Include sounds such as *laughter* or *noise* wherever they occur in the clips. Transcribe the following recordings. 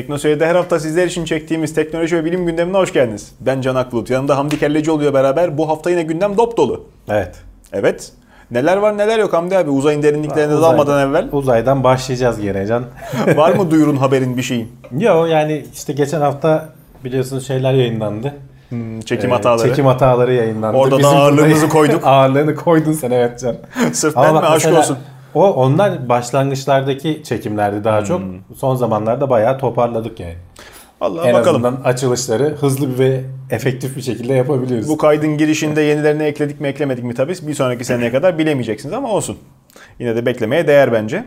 Teknoseyir'de her hafta sizler için çektiğimiz teknoloji ve bilim gündemine hoş geldiniz. Ben Can Akbulut. Yanımda Hamdi Kelleci oluyor beraber. Bu hafta yine gündem dop dolu. Evet. Evet. Neler var neler yok Hamdi abi uzayın derinliklerine Uzay- dalmadan evvel. Uzaydan başlayacağız gene Can. *laughs* var mı duyurun haberin bir şeyin? Yo yani işte geçen hafta biliyorsunuz şeyler yayınlandı. Hmm, çekim Ee, hataları. Çekim hataları yayınlandı. Orada da ağırlığımızı koyduk. *laughs* ağırlığını koydun sen evet Can. Sırf Ama ben mi aşk olsun. O onlar başlangıçlardaki çekimlerdi daha çok. Son zamanlarda bayağı toparladık yani. Allah en bakalım. azından açılışları hızlı ve efektif bir şekilde yapabiliyoruz. Bu kaydın girişinde yenilerini ekledik mi eklemedik mi tabii bir sonraki seneye kadar bilemeyeceksiniz ama olsun. Yine de beklemeye değer bence.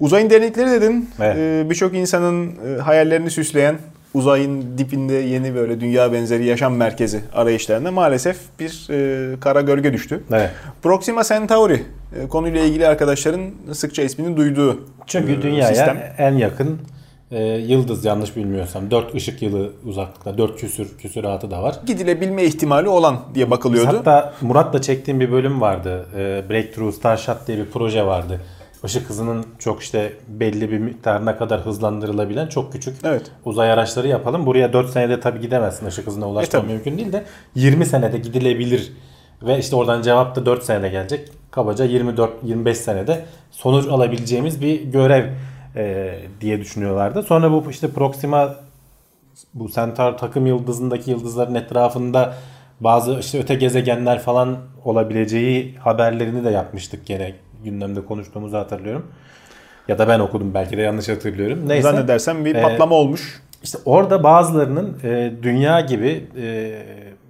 Uzayın derinlikleri dedin. Evet. Ee, Birçok insanın e, hayallerini süsleyen uzayın dipinde yeni böyle dünya benzeri yaşam merkezi arayışlarına maalesef bir e, kara gölge düştü. Evet. Proxima Centauri e, konuyla ilgili arkadaşların sıkça ismini duyduğu Çünkü e, dünyaya sistem. en yakın e, yıldız yanlış bilmiyorsam 4 ışık yılı uzaklıkta 4 küsür küsuratı da var. gidilebilme ihtimali olan diye bakılıyordu. Hatta Murat'la çektiğim bir bölüm vardı. E, Breakthrough Starshot diye bir proje vardı. Işık hızının çok işte belli bir miktarına kadar hızlandırılabilen çok küçük Evet. uzay araçları yapalım. Buraya 4 senede tabii gidemezsin. Işık hızına ulaşmak E, tabii. mümkün değil de 20 senede gidilebilir. Ve işte oradan cevap da 4 senede gelecek. Kabaca 24-25 senede sonuç alabileceğimiz bir görev e, diye düşünüyorlardı. Sonra bu işte Proxima bu Centaur takım yıldızındaki yıldızların etrafında bazı işte öte gezegenler falan olabileceği haberlerini de yapmıştık gene gündemde konuştuğumuzu hatırlıyorum. Ya da ben okudum belki de yanlış hatırlıyorum. Neyse. Zannedersem bir patlama olmuş. İşte orada bazılarının e, dünya gibi e,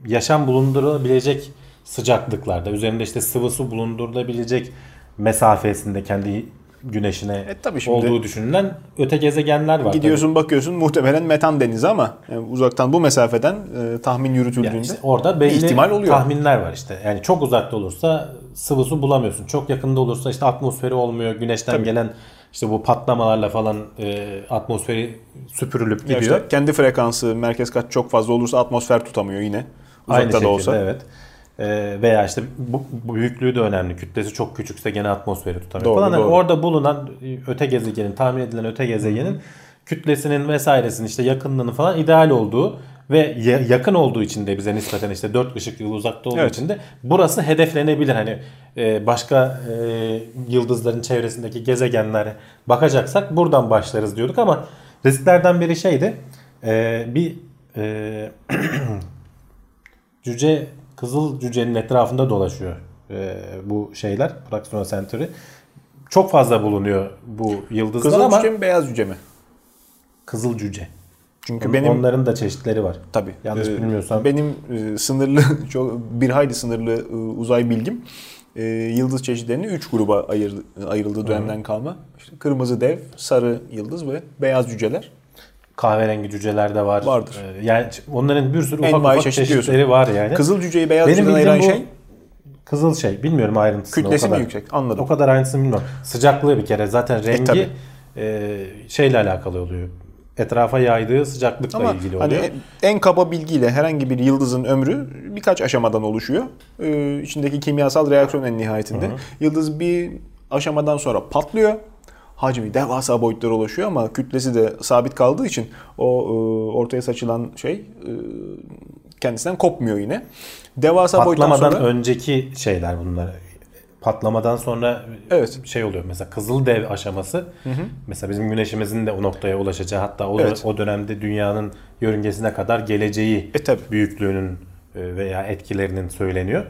yaşam bulundurulabilecek sıcaklıklarda, üzerinde işte sıvı su bulundurulabilecek mesafesinde kendi güneşine E, tabii şimdi- olduğu düşünülen öte gezegenler var. Gidiyorsun bakıyorsun muhtemelen metan denizi ama yani uzaktan bu mesafeden e, tahmin yürütüldüğünde Yani işte orada belli ihtimal oluyor. tahminler var işte. Yani çok uzakta olursa sıvı su bulamıyorsun. Çok yakında olursa işte atmosferi olmuyor. Güneşten Tabii. gelen işte bu patlamalarla falan e, atmosferi süpürülüp gidiyor. işte kendi frekansı merkez kaç çok fazla olursa atmosfer tutamıyor yine. Uzakta Aynı da şekilde olsa. evet. E, veya işte bu, büyüklüğü de önemli. Kütlesi çok küçükse gene atmosferi tutamıyor Doğru, falan. Hani doğru. orada bulunan öte gezegenin, tahmin edilen öte gezegenin kütlesinin vesairesinin işte yakınlığının falan ideal olduğu ve ya- yakın olduğu için de bize nispeten işte 4 ışık yılı uzakta olduğu Evet. için de burası hedeflenebilir. Hani e, başka e, yıldızların çevresindeki gezegenlere bakacaksak buradan başlarız diyorduk ama risklerden biri şeydi. e, bir e, *clears throat* cüce kızıl cücenin etrafında dolaşıyor e, bu şeyler Proxima Centauri. Çok fazla bulunuyor bu yıldızlar Kızıl ama cüce mi beyaz cüce mi? kızıl cüce. Çünkü benim Onların da çeşitleri var. tabii Yanlış e, bilmiyorsam. benim e, sınırlı *laughs* çok bir hayli sınırlı e, uzay bilgim e, yıldız çeşitlerini 3 gruba ayırdı, ayrıldığı dönemden kalma. İşte kırmızı dev, sarı yıldız ve beyaz cüceler. Kahverengi cüceler de var. Vardır. E, yani onların bir sürü ufak ufak çeşit çeşitleri diyorsun. var yani. Kızıl cüceyi beyaz Benim cüceden ayıran bu şey kızıl şey. Bilmiyorum ayrıntısını kütlesi o kadar. mi yüksek? Anladım. O kadar ayrıntısını bilmiyorum. Sıcaklığı bir kere zaten rengi tabii. e, şeyle alakalı oluyor. Etrafa yaydığı sıcaklıkla Ama ilgili hani oluyor. en, en kaba bilgiyle herhangi bir yıldızın ömrü birkaç aşamadan oluşuyor. Ee, içindeki kimyasal reaksiyon en nihayetinde. Yıldız bir aşamadan sonra patlıyor. Hacmi devasa boyutlara ulaşıyor ama kütlesi de sabit kaldığı için o e, ortaya saçılan şey e, kendisinden kopmuyor yine. Devasa boyuttan Patlamadan sonra önceki şeyler bunlar. Patlamadan sonra Evet. şey oluyor mesela kızıl dev aşaması. Mesela bizim güneşimizin de o noktaya ulaşacağı hatta o, Evet. o dönemde dünyanın yörüngesine kadar geleceği E, tabii. büyüklüğünün e, veya etkilerinin söyleniyor.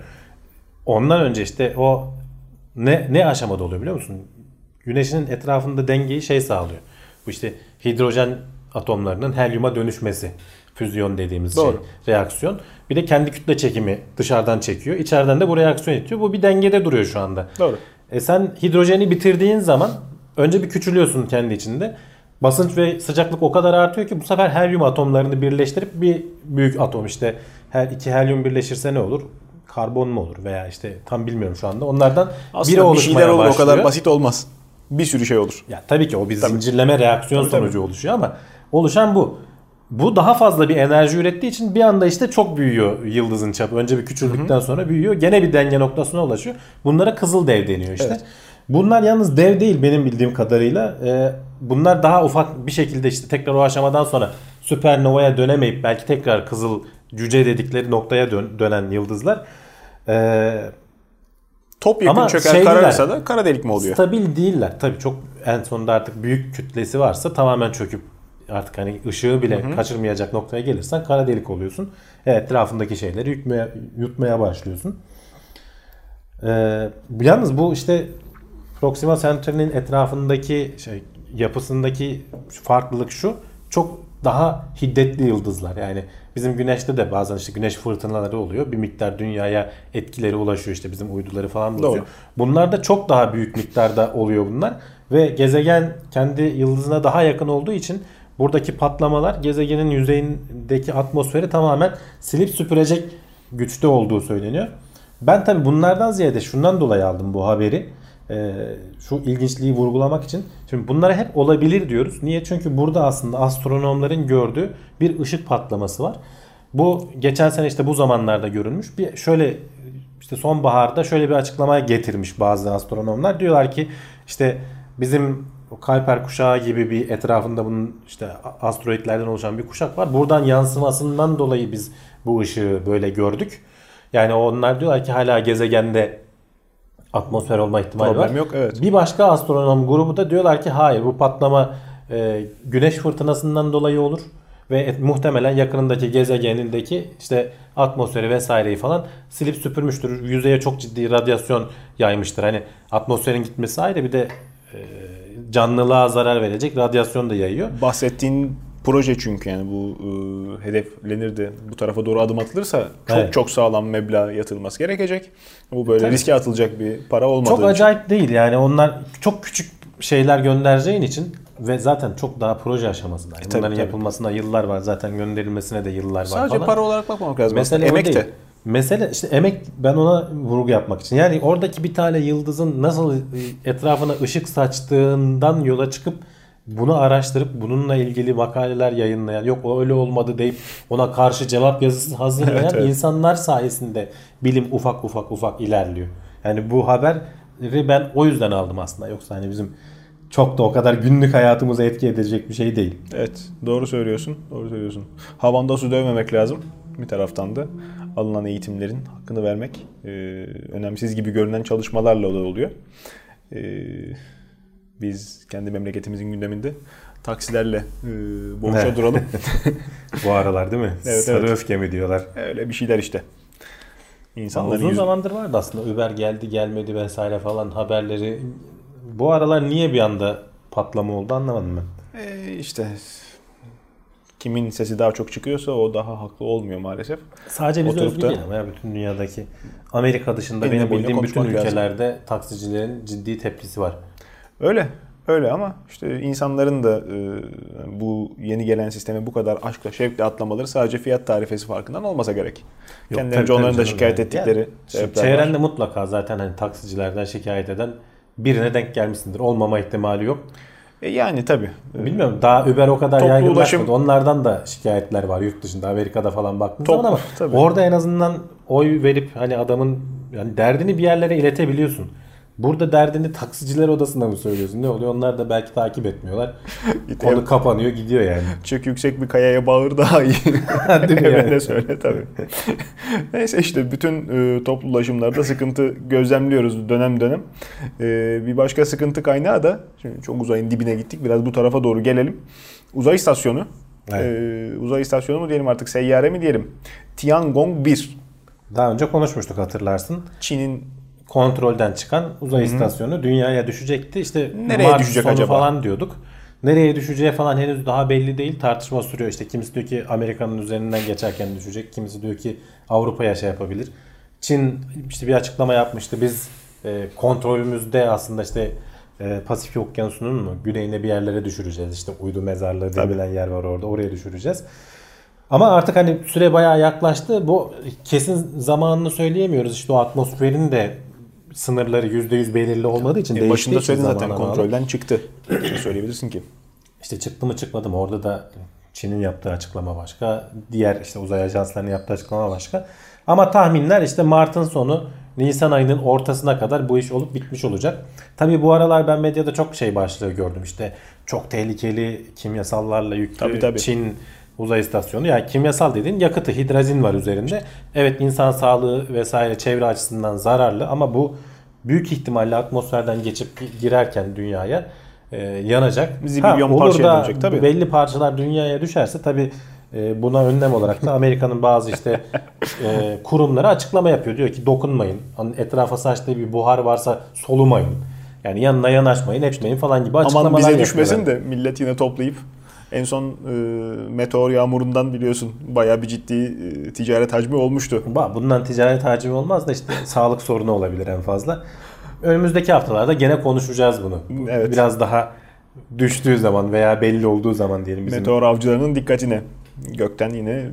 Ondan önce işte o ne ne aşamada oluyor biliyor musun? Güneşin etrafında dengeyi şey sağlıyor. Bu işte hidrojen atomlarının helyuma dönüşmesi. Füzyon dediğimiz Doğru. şey, reaksiyon. Bir de kendi kütle çekimi dışarıdan çekiyor. İçeriden de bu reaksiyon itiyor. Bu bir dengede duruyor şu anda. Doğru. E sen hidrojeni bitirdiğin zaman önce bir küçülüyorsun kendi içinde. Basınç ve sıcaklık o kadar artıyor ki bu sefer helyum atomlarını birleştirip bir büyük atom işte her iki helyum birleşirse ne olur? Karbon mu olur veya işte tam bilmiyorum şu anda. Onlardan biri aslında bir oluşmaya şeyler olur o başlıyor. kadar basit olmaz. Bir sürü şey olur. Ya tabii ki o bir zincirleme reaksiyon Tabii, tabii. sonucu oluşuyor ama oluşan bu. Bu daha fazla bir enerji ürettiği için bir anda işte çok büyüyor yıldızın çapı. Önce bir küçüldükten sonra büyüyor. Gene bir denge noktasına ulaşıyor. Bunlara kızıl dev deniyor işte. Evet. Bunlar yalnız dev değil benim bildiğim kadarıyla. Ee, bunlar daha ufak bir şekilde işte tekrar o aşamadan sonra süpernovaya dönemeyip belki tekrar kızıl cüce dedikleri noktaya dön- dönen yıldızlar. Ee, Top yakın Ama çöker şeydiler. kararırsa da kara delik mi oluyor? Stabil değiller. Tabii çok en sonunda artık büyük kütlesi varsa tamamen çöküp artık hani ışığı bile kaçırmayacak noktaya gelirsen kara delik oluyorsun. Evet, etrafındaki şeyleri yutmaya, yutmaya başlıyorsun. Ee, yalnız bu işte Proxima Centauri'nin etrafındaki şey yapısındaki farklılık şu. Çok daha hiddetli yıldızlar. Yani bizim güneşte de bazen işte güneş fırtınaları oluyor. Bir miktar dünyaya etkileri ulaşıyor işte bizim uyduları falan bozuyor. Doğru. Bunlar da çok daha büyük miktarda oluyor bunlar. Ve gezegen kendi yıldızına daha yakın olduğu için buradaki patlamalar gezegenin yüzeyindeki atmosferi tamamen silip süpürecek güçte olduğu söyleniyor. Ben tabi bunlardan ziyade şundan dolayı aldım bu haberi. Ee, şu ilginçliği vurgulamak için. Şimdi bunlara hep olabilir diyoruz. Niye? Çünkü burada aslında astronomların gördüğü bir ışık patlaması var. Bu geçen sene işte bu zamanlarda görülmüş. Bir şöyle işte sonbaharda şöyle bir açıklama getirmiş bazı astronomlar. Diyorlar ki işte bizim o Kuiper kuşağı gibi bir etrafında bunun işte asteroidlerden oluşan bir kuşak var. Buradan yansımasından dolayı biz bu ışığı böyle gördük. Yani onlar diyorlar ki hala gezegende atmosfer olma ihtimali Problem var. yok, evet. Bir başka astronom grubu da diyorlar ki hayır bu patlama e, güneş fırtınasından dolayı olur ve et- muhtemelen yakınındaki gezegenindeki işte atmosferi vesaireyi falan silip süpürmüştür. Yüzeye çok ciddi radyasyon yaymıştır. Hani atmosferin gitmesi ayrı bir de e, canlılığa zarar verecek radyasyon da yayıyor. Bahsettiğin proje çünkü yani bu e, hedeflenir de bu tarafa doğru adım atılırsa çok Evet. çok sağlam meblağ yatılması gerekecek. Bu böyle Tabii. riske atılacak bir para olmadığı Çok için. acayip değil yani onlar çok küçük şeyler göndereceğin için ve zaten çok daha proje aşamasında. E, bunların tabii. yapılmasına yıllar var zaten gönderilmesine de yıllar var Sadece para olarak bakmamak lazım. O Emek de. Mesele işte emek ben ona vurgu yapmak için. Yani oradaki bir tane yıldızın nasıl etrafına ışık saçtığından yola çıkıp bunu araştırıp bununla ilgili makaleler yayınlayan yok o öyle olmadı deyip ona karşı cevap yazısı hazırlayan *laughs* Evet, evet. insanlar sayesinde bilim ufak ufak ufak ilerliyor. Yani bu haberi ben o yüzden aldım aslında. Yoksa hani bizim çok da o kadar günlük hayatımıza etki edecek bir şey değil. Evet doğru söylüyorsun. Doğru söylüyorsun. Havanda su dövmemek lazım. Bir taraftan da alınan eğitimlerin hakkını vermek e, önemsiz gibi görünen çalışmalarla da oluyor. E, biz kendi memleketimizin gündeminde taksilerle e, boğuşa Evet. duralım. *laughs* Bu aralar değil mi? *laughs* Evet, Sarı evet. öfke mi diyorlar. Öyle bir şeyler işte. İnsanların Uzun yüzü- zamandır vardı aslında Uber geldi gelmedi vesaire falan haberleri. Bu aralar niye bir anda patlama oldu anlamadım ben. E, işte kimin sesi daha çok çıkıyorsa o daha haklı olmuyor maalesef. Sadece Oturup özgü da- değil ama ya bütün dünyadaki Amerika dışında benim bildiğim bütün konuşmak lazım. ülkelerde taksicilerin ciddi tepkisi var. Öyle. Öyle ama işte insanların da e, bu yeni gelen sisteme bu kadar aşkla şevkle atlamaları sadece fiyat tarifesi farkından olmasa gerek. Yok, Kendilerince onların da şikayet yani. ettikleri Yani sebepler Çevrende var. mutlaka zaten hani taksicilerden şikayet eden birine denk gelmişsindir. Olmama ihtimali yok. E yani tabii. E, Bilmiyorum daha Uber o kadar yaygınlaşmadı. ulaşım- Onlardan da şikayetler var yurt dışında Amerika'da falan baktığın Toplu, zaman ama tabii. orada en azından oy verip hani adamın yani derdini bir yerlere iletebiliyorsun. Burada derdini taksiciler odasında mı söylüyorsun? Ne oluyor? Onlar da belki takip etmiyorlar. *laughs* Konu kapanıyor gidiyor yani. Çık yüksek bir kayaya bağır daha iyi. *laughs* Değil mi yani? söyle tabii. *laughs* Neyse işte bütün e, toplu ulaşımlarda sıkıntı gözlemliyoruz dönem dönem. E, bir başka sıkıntı kaynağı da şimdi çok uzayın dibine gittik. Biraz bu tarafa doğru gelelim. Uzay istasyonu. Evet. E, uzay istasyonu mu diyelim artık seyyare mi diyelim? Tiangong 1. Daha önce konuşmuştuk hatırlarsın. Çin'in Kontrolden çıkan uzay istasyonu dünyaya düşecekti. İşte Nereye Mart düşecek sonu acaba? falan diyorduk. Nereye düşeceği falan henüz daha belli değil. Tartışma sürüyor. İşte kimisi diyor ki Amerika'nın üzerinden geçerken düşecek. Kimisi diyor ki Avrupa'ya şey yapabilir. Çin işte bir açıklama yapmıştı. Biz e, kontrolümüzde aslında işte e, Pasifik Okyanusu'nun mu güneyine bir yerlere düşüreceğiz. İşte uydu mezarlığı denilen yer var orada. Oraya düşüreceğiz. Ama artık hani süre bayağı yaklaştı. Bu kesin zamanını söyleyemiyoruz. İşte o atmosferin de sınırları %100 belirli olmadığı için En başında söyledin zaten kontrolden çıktı. Ne söyleyebilirsin ki? İşte çıktı mı çıkmadı mı orada da Çin'in yaptığı açıklama başka. Diğer işte uzay ajanslarının yaptığı açıklama başka. Ama tahminler işte Mart'ın sonu Nisan ayının ortasına kadar bu iş olup bitmiş olacak. Tabi bu aralar ben medyada çok şey başlığı gördüm. İşte çok tehlikeli kimyasallarla yüklü Tabii, tabii. Çin uzay istasyonu. Yani kimyasal dediğin yakıtı hidrazin var üzerinde. Evet insan sağlığı vesaire çevre açısından zararlı ama bu büyük ihtimalle atmosferden geçip girerken dünyaya e, yanacak. Zibilyon olur parçaya da dönecek, tabii. belli parçalar dünyaya düşerse tabi buna önlem olarak da Amerika'nın bazı işte *laughs* e, kurumları açıklama yapıyor. Diyor ki dokunmayın. Hani etrafa saçtığı bir buhar varsa solumayın. Yani yanına yanaşmayın, etmeyin falan gibi açıklamalar Aman bize yapıyorlar. düşmesin de millet yine toplayıp en son e, meteor yağmurundan biliyorsun bayağı bir ciddi e, ticaret hacmi olmuştu. Ba- Bundan ticaret hacmi olmaz da işte *laughs* sağlık sorunu olabilir en fazla. Önümüzdeki haftalarda gene konuşacağız bunu. Evet. Biraz daha düştüğü zaman veya belli olduğu zaman diyelim bizim. Meteor avcılarının dikkatine. Gökten yine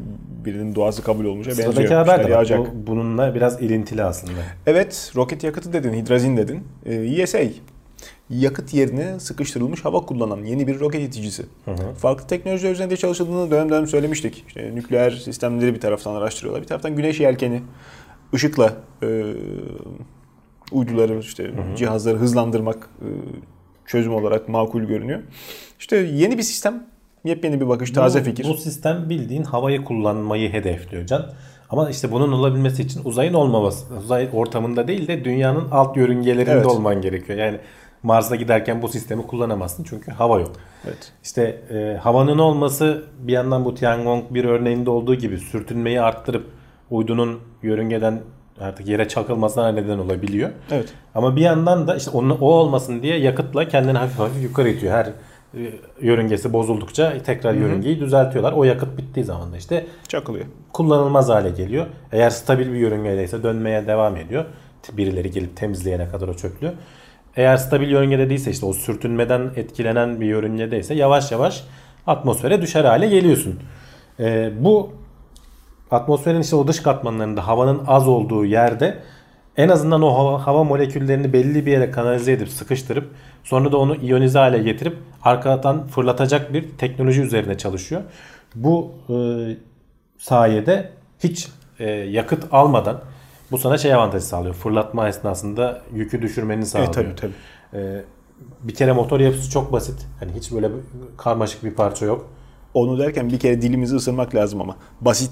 birinin duası kabul olmuşa benziyor. Sıradaki haber İşte de bu, bununla biraz ilintili aslında. Evet roket yakıtı dedin, hidrazin dedin. Ee, ESA yakıt yerine sıkıştırılmış hava kullanan yeni bir roket iticisi. Farklı teknolojiler üzerinde çalışıldığını dönem dönem söylemiştik. İşte nükleer sistemleri bir taraftan araştırıyorlar. Bir taraftan güneş yelkeni, ışıkla e, uyduları, işte cihazları hızlandırmak e, çözüm olarak makul görünüyor. İşte yeni bir sistem, yepyeni bir bakış, taze bu, fikir. Bu sistem bildiğin havayı kullanmayı hedefliyor Can. Ama işte bunun olabilmesi için uzayın olmaması, uzay ortamında değil de dünyanın alt yörüngelerinde Evet. olman gerekiyor. Yani Mars'a giderken bu sistemi kullanamazsın çünkü hava yok. Evet. İşte e, havanın olması bir yandan bu Tiangong bir örneğinde olduğu gibi sürtünmeyi arttırıp uydunun yörüngeden artık yere çakılmasına neden olabiliyor. Evet. Ama bir yandan da işte onun, o olmasın diye yakıtla kendini hafif hafif yukarı itiyor. Her e, yörüngesi bozuldukça tekrar yörüngeyi düzeltiyorlar. O yakıt bittiği zaman da işte Çakılıyor. kullanılmaz hale geliyor. Eğer stabil bir yörüngedeyse dönmeye devam ediyor. Birileri gelip temizleyene kadar o çöplüyor. Eğer stabil yörüngede değilse işte o sürtünmeden etkilenen bir yörüngedeyse yavaş yavaş atmosfere düşer hale geliyorsun. Ee, bu atmosferin işte o dış katmanlarında havanın az olduğu yerde en azından o hava, hava moleküllerini belli bir yere kanalize edip sıkıştırıp sonra da onu iyonize hale getirip arkadan fırlatacak bir teknoloji üzerine çalışıyor. Bu e, sayede hiç e, yakıt almadan bu sana şey avantajı sağlıyor. Fırlatma esnasında yükü düşürmeni sağlıyor. Evet tabii tabii. E, bir kere motor yapısı çok basit. Hani hiç böyle karmaşık bir parça yok. Onu derken bir kere dilimizi ısırmak lazım ama. Basit.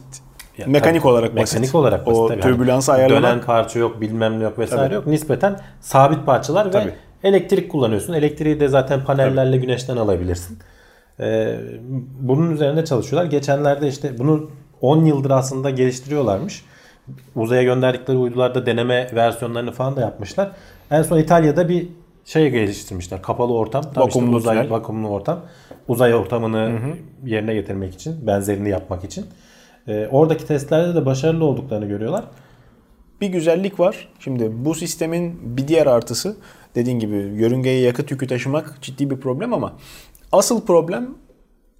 Ya mekanik tabii, olarak basit. Mekanik olarak basit O tabii. türbülansı Hani ayarlamak. Dönen parça yok, bilmem ne yok vesaire Tabii. yok. Nispeten sabit parçalar ve Tabii. elektrik kullanıyorsun. Elektriği de zaten panellerle güneşten alabilirsin. Ee, bunun üzerinde çalışıyorlar. Geçenlerde işte bunu 10 yıldır aslında geliştiriyorlarmış. Uzaya gönderdikleri uydularda deneme versiyonlarını falan da yapmışlar. En son İtalya'da bir şey geliştirmişler. Kapalı ortam. Tam işte Vakumlu uzay, tünel. vakumlu ortam. Uzay ortamını yerine getirmek için, benzerini yapmak için. Ee, oradaki testlerde de başarılı olduklarını görüyorlar. Bir güzellik var. Şimdi bu sistemin bir diğer artısı dediğin gibi yörüngeye yakıt yükü taşımak ciddi bir problem ama asıl problem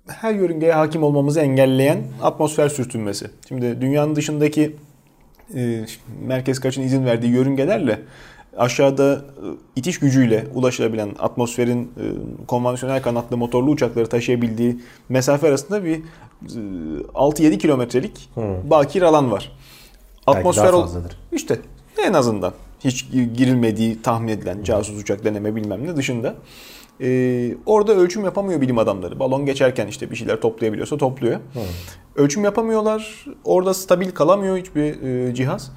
her yörüngeye hakim olmamızı engelleyen atmosfer sürtünmesi. Şimdi dünyanın dışındaki e, merkez kaçın izin verdiği yörüngelerle aşağıda e, itiş gücüyle ulaşılabilen atmosferin e, konvansiyonel kanatlı motorlu uçakları taşıyabildiği mesafe arasında bir e, 6-7 kilometrelik bakir alan var. Belki daha fazladır. işte en azından hiç girilmediği tahmin edilen casus uçak deneme bilmem ne dışında. Ee, orada ölçüm yapamıyor bilim adamları. Balon geçerken işte bir şeyler toplayabiliyorsa topluyor. Ölçüm yapamıyorlar. Orada stabil kalamıyor hiçbir e, cihaz.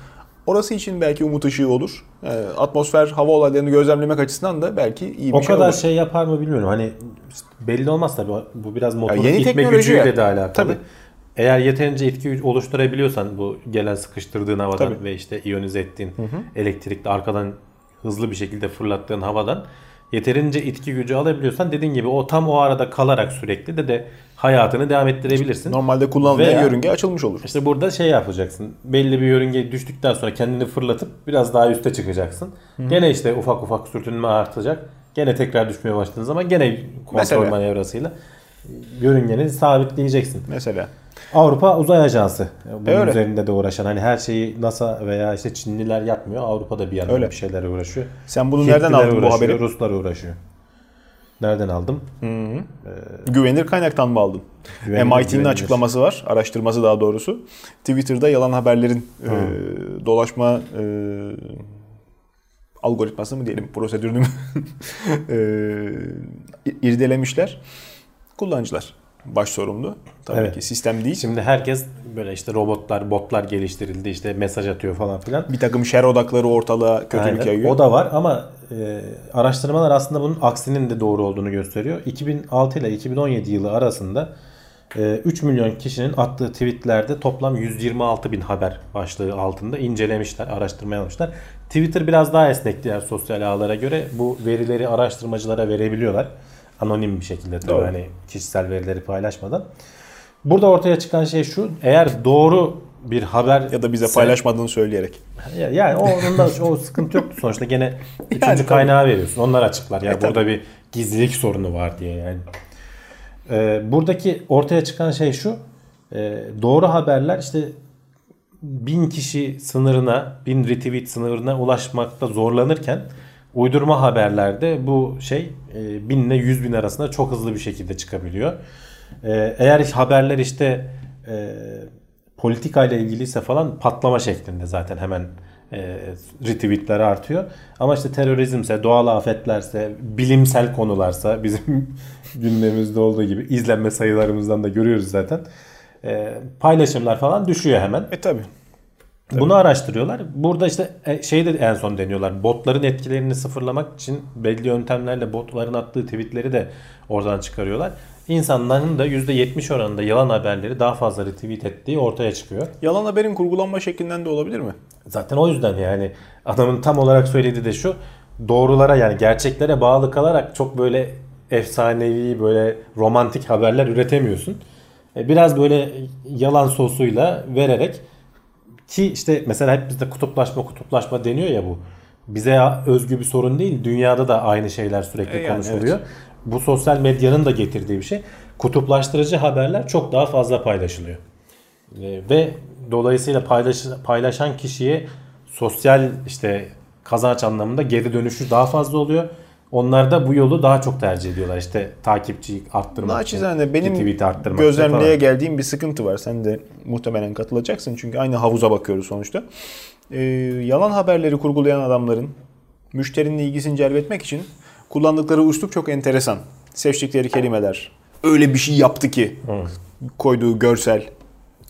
Orası için belki umut ışığı olur. Ee, atmosfer hava olaylarını gözlemlemek açısından da belki iyi bir O şey kadar olur. şey yapar mı bilmiyorum. Hani belli olmaz tabii. Bu biraz motorun yeni itme gücüyle ya. de alakalı. Tabii. Eğer yeterince gücü oluşturabiliyorsan bu gelen sıkıştırdığın havadan Tabii. ve işte iyonize ettiğin elektrikli arkadan hızlı bir şekilde fırlattığın havadan yeterince itki gücü alabiliyorsan dediğin gibi o tam o arada kalarak sürekli de de hayatını devam ettirebilirsin. Normalde kullanılmayan yörünge açılmış olur. İşte burada şey yapacaksın. Belli bir yörünge düştükten sonra kendini fırlatıp biraz daha üste çıkacaksın. Gene işte ufak ufak sürtünme artacak. Gene tekrar düşmeye başladığın zaman gene kontrol Mesela. manevrasıyla yörüngeni sabitleyeceksin. Mesela. Avrupa Uzay Ajansı bunun E öyle. üzerinde de uğraşan. Hani her şeyi NASA veya işte Çinliler yapmıyor. Avrupa da bir yandan Öyle. bir şeyler uğraşıyor. Sen bunu Hintliler nereden aldın bu haberi? Ruslar uğraşıyor. Nereden aldım? Güvenilir kaynaktan mı aldın? MIT'nin açıklaması var, araştırması daha doğrusu. Twitter'da yalan haberlerin e, dolaşma e, algoritması mı diyelim, prosedürünü mü *laughs* e, irdelemişler. Kullanıcılar baş sorumlu. Tabii Evet. ki sistem değil. Şimdi herkes böyle işte robotlar, botlar geliştirildi işte mesaj atıyor falan filan. Bir takım şer odakları ortalığa kötülük Aynen. yayıyor. O da var ama e, araştırmalar aslında bunun aksinin de doğru olduğunu gösteriyor. 2006 ile 2017 yılı arasında e, 3 milyon kişinin attığı tweetlerde toplam 126 bin haber başlığı altında incelemişler, araştırmaya almışlar. Twitter biraz daha esnek diğer sosyal ağlara göre bu verileri araştırmacılara verebiliyorlar. Anonim bir şekilde tabii Doğru. hani kişisel verileri paylaşmadan. Burada ortaya çıkan şey şu. Eğer doğru bir haber ya da bize paylaşmadığını söyleyerek. ya- Yani o onda o sıkıntı yoktu sonuçta gene *laughs* üçüncü tabii. kaynağı veriyorsun. Onlar açıklar. Yani E, tabii. burada bir gizlilik sorunu var diye yani. Ee, buradaki ortaya çıkan şey şu. e, doğru haberler işte bin kişi sınırına, bin retweet sınırına ulaşmakta zorlanırken uydurma haberlerde bu şey e, bin ile yüz bin arasında çok hızlı bir şekilde çıkabiliyor. E, eğer haberler işte e, politikayla ilgiliyse falan patlama şeklinde zaten hemen e, retweetler artıyor. Ama işte terörizmse, doğal afetlerse, bilimsel konularsa *laughs* bizim gündemimizde olduğu gibi izlenme sayılarımızdan da görüyoruz zaten. E, paylaşımlar falan düşüyor hemen. E tabi. Bunu araştırıyorlar. Burada işte şey de en son deniyorlar. Botların etkilerini sıfırlamak için belli yöntemlerle botların attığı tweetleri de oradan çıkarıyorlar. İnsanların da %70 oranında yalan haberleri daha fazla retweet ettiği ortaya çıkıyor. Yalan haberin kurgulanma şeklinden de olabilir mi? Zaten o yüzden yani adamın tam olarak söylediği de şu. Doğrulara yani gerçeklere bağlı kalarak çok böyle efsanevi böyle romantik haberler üretemiyorsun. E, Biraz böyle yalan sosuyla vererek ki işte mesela hep bizde kutuplaşma kutuplaşma deniyor ya bu. Bize özgü bir sorun değil. Dünyada da aynı şeyler sürekli E yani konuşuluyor. Bu sosyal medyanın da getirdiği bir şey. Kutuplaştırıcı haberler çok daha fazla paylaşılıyor. E, Ve dolayısıyla paylaş, paylaşan kişiye sosyal işte kazanç anlamında geri dönüşü daha fazla oluyor. Onlar da bu yolu daha çok tercih ediyorlar. İşte takipçi arttırmak Naçizane benim retweet arttırmak gözlemleye falan. geldiğim bir sıkıntı var. Sen de muhtemelen katılacaksın çünkü aynı havuza bakıyoruz sonuçta. Ee, yalan haberleri kurgulayan adamların müşterinin ilgisini celbetmek için kullandıkları üslup çok enteresan. Seçtikleri kelimeler. Öyle bir şey yaptı ki. Koyduğu görsel.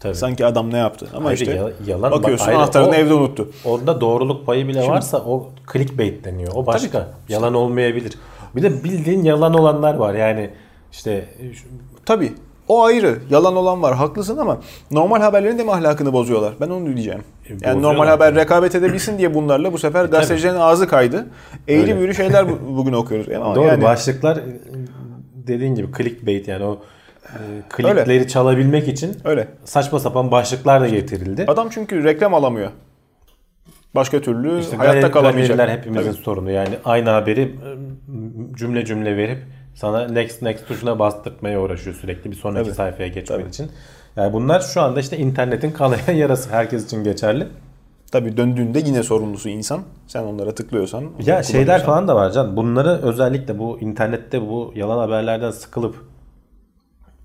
Tabii. Sanki adam ne yaptı. Ama Ayrıca işte ya- yalan- bakıyorsun ayrı- anahtarını o- evde unuttu. Orada doğruluk payı bile varsa o clickbait deniyor. O başka. Yalan olmayabilir. Bir de bildiğin yalan olanlar var. Yani işte Tabii. O ayrı. Yalan olan var. Haklısın ama normal haberlerin de mi ahlakını bozuyorlar? Ben onu diyeceğim. Yani bozuyorlar normal haber tabii. rekabet edebilsin diye bunlarla bu sefer gazetecilerin ağzı kaydı. Eğri büğrü şeyler bu- bugün okuyoruz. Ama doğru yani başlıklar e, dediğin gibi clickbait yani o e, clickleri çalabilmek için öyle. saçma sapan başlıklar da getirildi. Adam çünkü reklam alamıyor. Başka türlü İşte hayatta galeri- kalamayacak. galeriler hepimizin Tabii. sorunu. Yani aynı haberi e, cümle cümle verip sana next next tuşuna bastırtmaya uğraşıyor sürekli bir sonraki Tabii. sayfaya geçmen Tabii. için. Yani bunlar şu anda işte internetin kanayan *laughs* yarası herkes için geçerli. Tabii döndüğünde yine sorumlusu insan. Sen onlara tıklıyorsan. Ya şeyler falan da var can. Bunları özellikle bu internette bu yalan haberlerden sıkılıp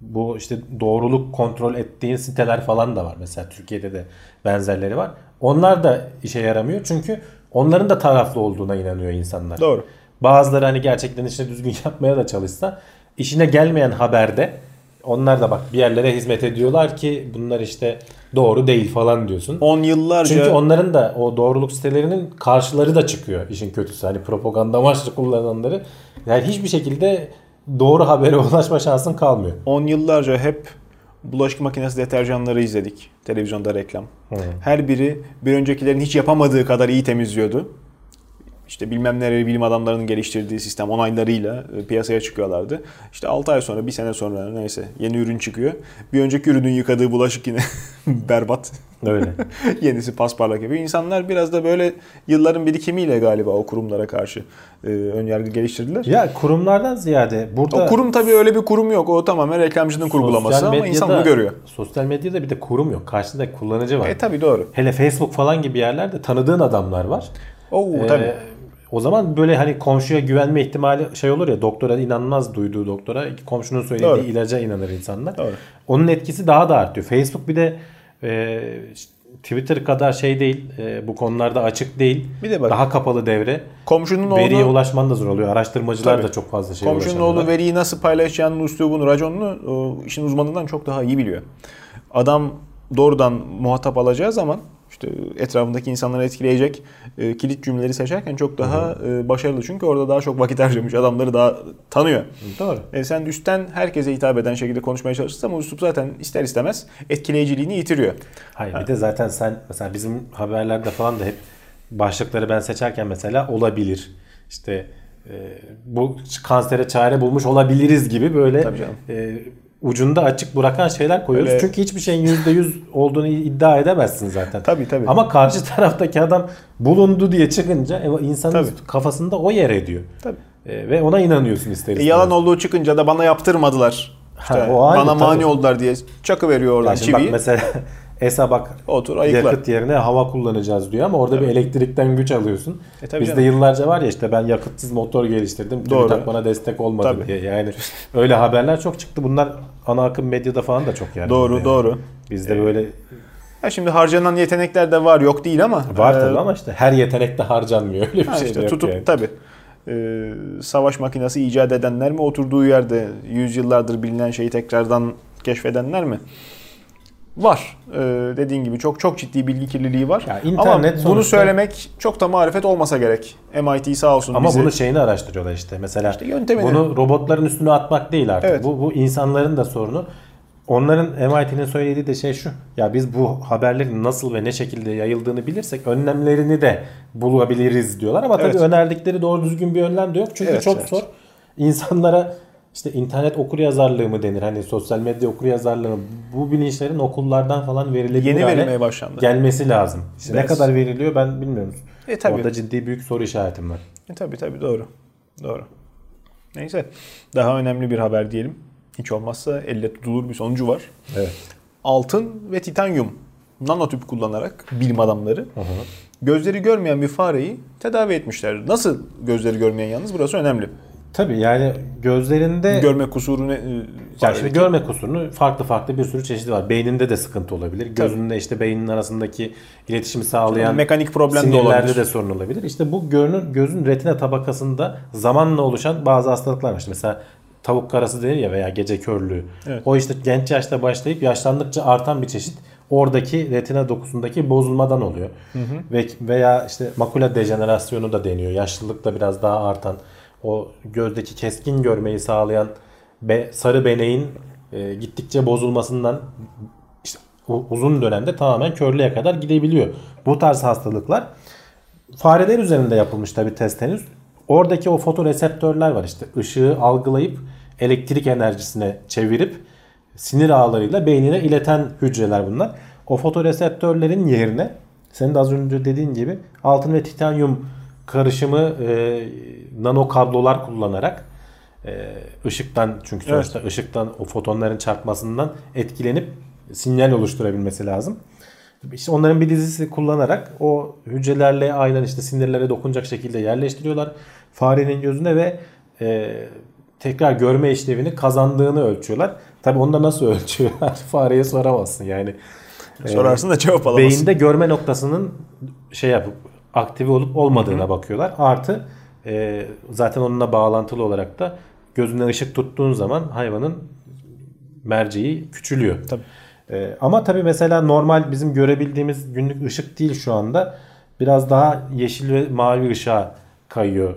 bu işte doğruluk kontrol ettiğin siteler falan da var. Mesela Türkiye'de de benzerleri var. Onlar da işe yaramıyor. Çünkü onların da taraflı olduğuna inanıyor insanlar. Doğru. Bazıları hani gerçekten işini düzgün *laughs* yapmaya da çalışsa işine gelmeyen haberde onlar da bak bir yerlere hizmet ediyorlar ki bunlar işte doğru değil falan diyorsun. 10 yıllarca Çünkü onların da o doğruluk sitelerinin karşıları da çıkıyor işin kötüsü. Hani propaganda amaçlı kullananları. Yani hiçbir şekilde doğru habere *laughs* ulaşma şansın kalmıyor. 10 yıllarca hep bulaşık makinesi deterjanları izledik. Televizyonda reklam. Her biri bir öncekilerin hiç yapamadığı kadar iyi temizliyordu. İşte bilmem neleri bilim adamlarının geliştirdiği sistem onaylarıyla e, piyasaya çıkıyorlardı. İşte 6 ay sonra, bir sene sonra neyse yeni ürün çıkıyor. Bir önceki ürünün yıkadığı bulaşık yine *laughs* berbat. Öyle. *laughs* Yenisi pasparlak yapıyor. İnsanlar biraz da böyle yılların birikimiyle galiba o kurumlara karşı e, önyargı geliştirdiler. ya kurumlardan ziyade burada O kurum tabii öyle bir kurum yok. O tamamen reklamcının kurgulaması sosyal ama insan medyada- bunu görüyor. Sosyal medyada bir de kurum yok. Karşında kullanıcı var. E tabii doğru. Hele Facebook falan gibi yerlerde tanıdığın adamlar var. Oo Ee, tabii. O zaman böyle hani komşuya güvenme ihtimali şey olur ya doktora inanmaz duyduğu doktora komşunun söylediği Doğru. ilaca inanır insanlar. Doğru. Onun etkisi daha da artıyor. Facebook bir de e, Twitter kadar şey değil. e, bu konularda açık değil. Bir de bak- daha kapalı devre. Komşunun Veriye oğlu ulaşman da zor oluyor. Araştırmacılar Tabii. da çok fazla şey komşunun oğlu veriyi nasıl paylaşacağını, üslubunu, raconunu o işin uzmanından çok daha iyi biliyor. Adam doğrudan muhatap alacağı zaman işte etrafındaki insanları etkileyecek e, kilit cümleleri seçerken çok daha e, başarılı. Çünkü orada daha çok vakit harcamış. Adamları daha tanıyor. Doğru. E, sen üstten herkese hitap eden şekilde konuşmaya çalışırsan o üslup zaten ister istemez etkileyiciliğini yitiriyor. Hayır bir de zaten sen mesela bizim haberlerde falan da hep başlıkları ben seçerken mesela olabilir. İşte e, bu kansere çare bulmuş olabiliriz gibi böyle e, ucunda açık bırakan şeyler koyuyoruz. Öyle- Çünkü hiçbir şeyin %100 olduğunu iddia edemezsin zaten. Tabii, tabii. Ama karşı taraftaki adam bulundu diye çıkınca e, insanın Tabii. kafasında o yer ediyor. Tabii. E, ve ona inanıyorsun ister E, istemez. yalan olduğu çıkınca da bana yaptırmadılar. Ha, İşte o ayrı, bana mani tabii. oldular diye çakı veriyor oradan Ya şimdi bak çiviyi. mesela *laughs* ESA bak Otur ayıkla. yakıt yerine hava kullanacağız diyor ama orada bir elektrikten güç alıyorsun. E tabii Bizde canım. yıllarca var ya işte ben yakıtsız motor geliştirdim. Doğru. TÜBİTAK bana destek olmadı Tabii. diye. Yani öyle haberler çok çıktı. Bunlar ana akım medyada falan da çok yani. Doğru Yani doğru. Bizde böyle Ya şimdi harcanan yetenekler de var yok değil ama. var e, tabii ama işte her yetenek de harcanmıyor. Öyle bir ha şey işte tutup yani. tabii. e, savaş makinesi icat edenler mi oturduğu yerde yüzyıllardır bilinen şeyi tekrardan keşfedenler mi? Var. E, dediğin gibi çok çok ciddi bilgi kirliliği var. Ya ama internet bunu sonuçta- söylemek çok da marifet olmasa gerek. MIT sağ olsun Ama bizi. bunu şeyini araştırıyorlar işte. Mesela yöntemini. bunu robotların üstüne atmak değil artık. Evet. Bu, bu insanların da sorunu. Onların MIT'nin söylediği de şey şu. Ya biz bu haberlerin nasıl ve ne şekilde yayıldığını bilirsek önlemlerini de bulabiliriz diyorlar. Ama tabii Evet. önerdikleri doğru düzgün bir önlem de yok. Çünkü Evet, çok evet. zor. İnsanlara işte internet okuryazarlığı mı denir? Hani sosyal medya okuryazarlığı mı? Bu bilinçlerin okullardan falan verilebilir Yeni verilmeye başlandı. Gelmesi lazım. İşte ne Evet. kadar veriliyor ben bilmiyorum. E, tabii. Orada ciddi büyük soru işaretim var. E, tabii tabii doğru. Doğru. Neyse. Daha önemli bir haber diyelim. Hiç olmazsa elle tutulur bir sonucu var. Evet. Altın ve titanyum nanotüp kullanarak bilim adamları gözleri görmeyen bir fareyi tedavi etmişler. Nasıl gözleri görmeyen yalnız burası önemli. Tabii yani gözlerinde Görme kusuru ne? yani şimdi görme kusurunu farklı farklı bir sürü çeşidi var. Beyninde de sıkıntı olabilir. Gözünde işte beynin arasındaki iletişimi sağlayan mekanik problem de olabilir. de sorun olabilir. İşte bu görünün gözün retina tabakasında zamanla oluşan bazı hastalıklar var. İşte mesela tavuk karası denir ya veya gece körlüğü. Evet. O işte genç yaşta başlayıp yaşlandıkça artan bir çeşit oradaki retina dokusundaki bozulmadan oluyor. Ve veya işte makula dejenerasyonu da deniyor. Yaşlılıkta biraz daha artan o gözdeki keskin görmeyi sağlayan be, sarı beneğin e, gittikçe bozulmasından işte uzun dönemde tamamen körlüğe kadar gidebiliyor. Bu tarz hastalıklar fareler üzerinde yapılmış tabi test henüz. Oradaki o fotoreseptörler var işte ışığı algılayıp elektrik enerjisine çevirip sinir ağlarıyla beynine ileten hücreler bunlar. O fotoreseptörlerin yerine senin de az önce dediğin gibi altın ve titanyum karışımı e, nano kablolar kullanarak e, ışıktan çünkü Evet. sonuçta ışıktan o fotonların çarpmasından etkilenip sinyal oluşturabilmesi lazım. İşte onların bir dizisi kullanarak o hücrelerle aynen işte sinirlere dokunacak şekilde yerleştiriyorlar farenin gözüne ve e, tekrar görme işlevini kazandığını ölçüyorlar. Tabi onu da nasıl *laughs* ölçüyorlar? Fareye soramazsın yani. Sorarsın da cevap alamazsın. Beyinde görme noktasının şey yapıp aktive olup olmadığına bakıyorlar. Artı e, zaten onunla bağlantılı olarak da gözüne ışık tuttuğun zaman hayvanın merceği küçülüyor. Tabii. E, ama tabii mesela normal bizim görebildiğimiz günlük ışık değil şu anda. Biraz daha yeşil ve mavi ışığa kayıyor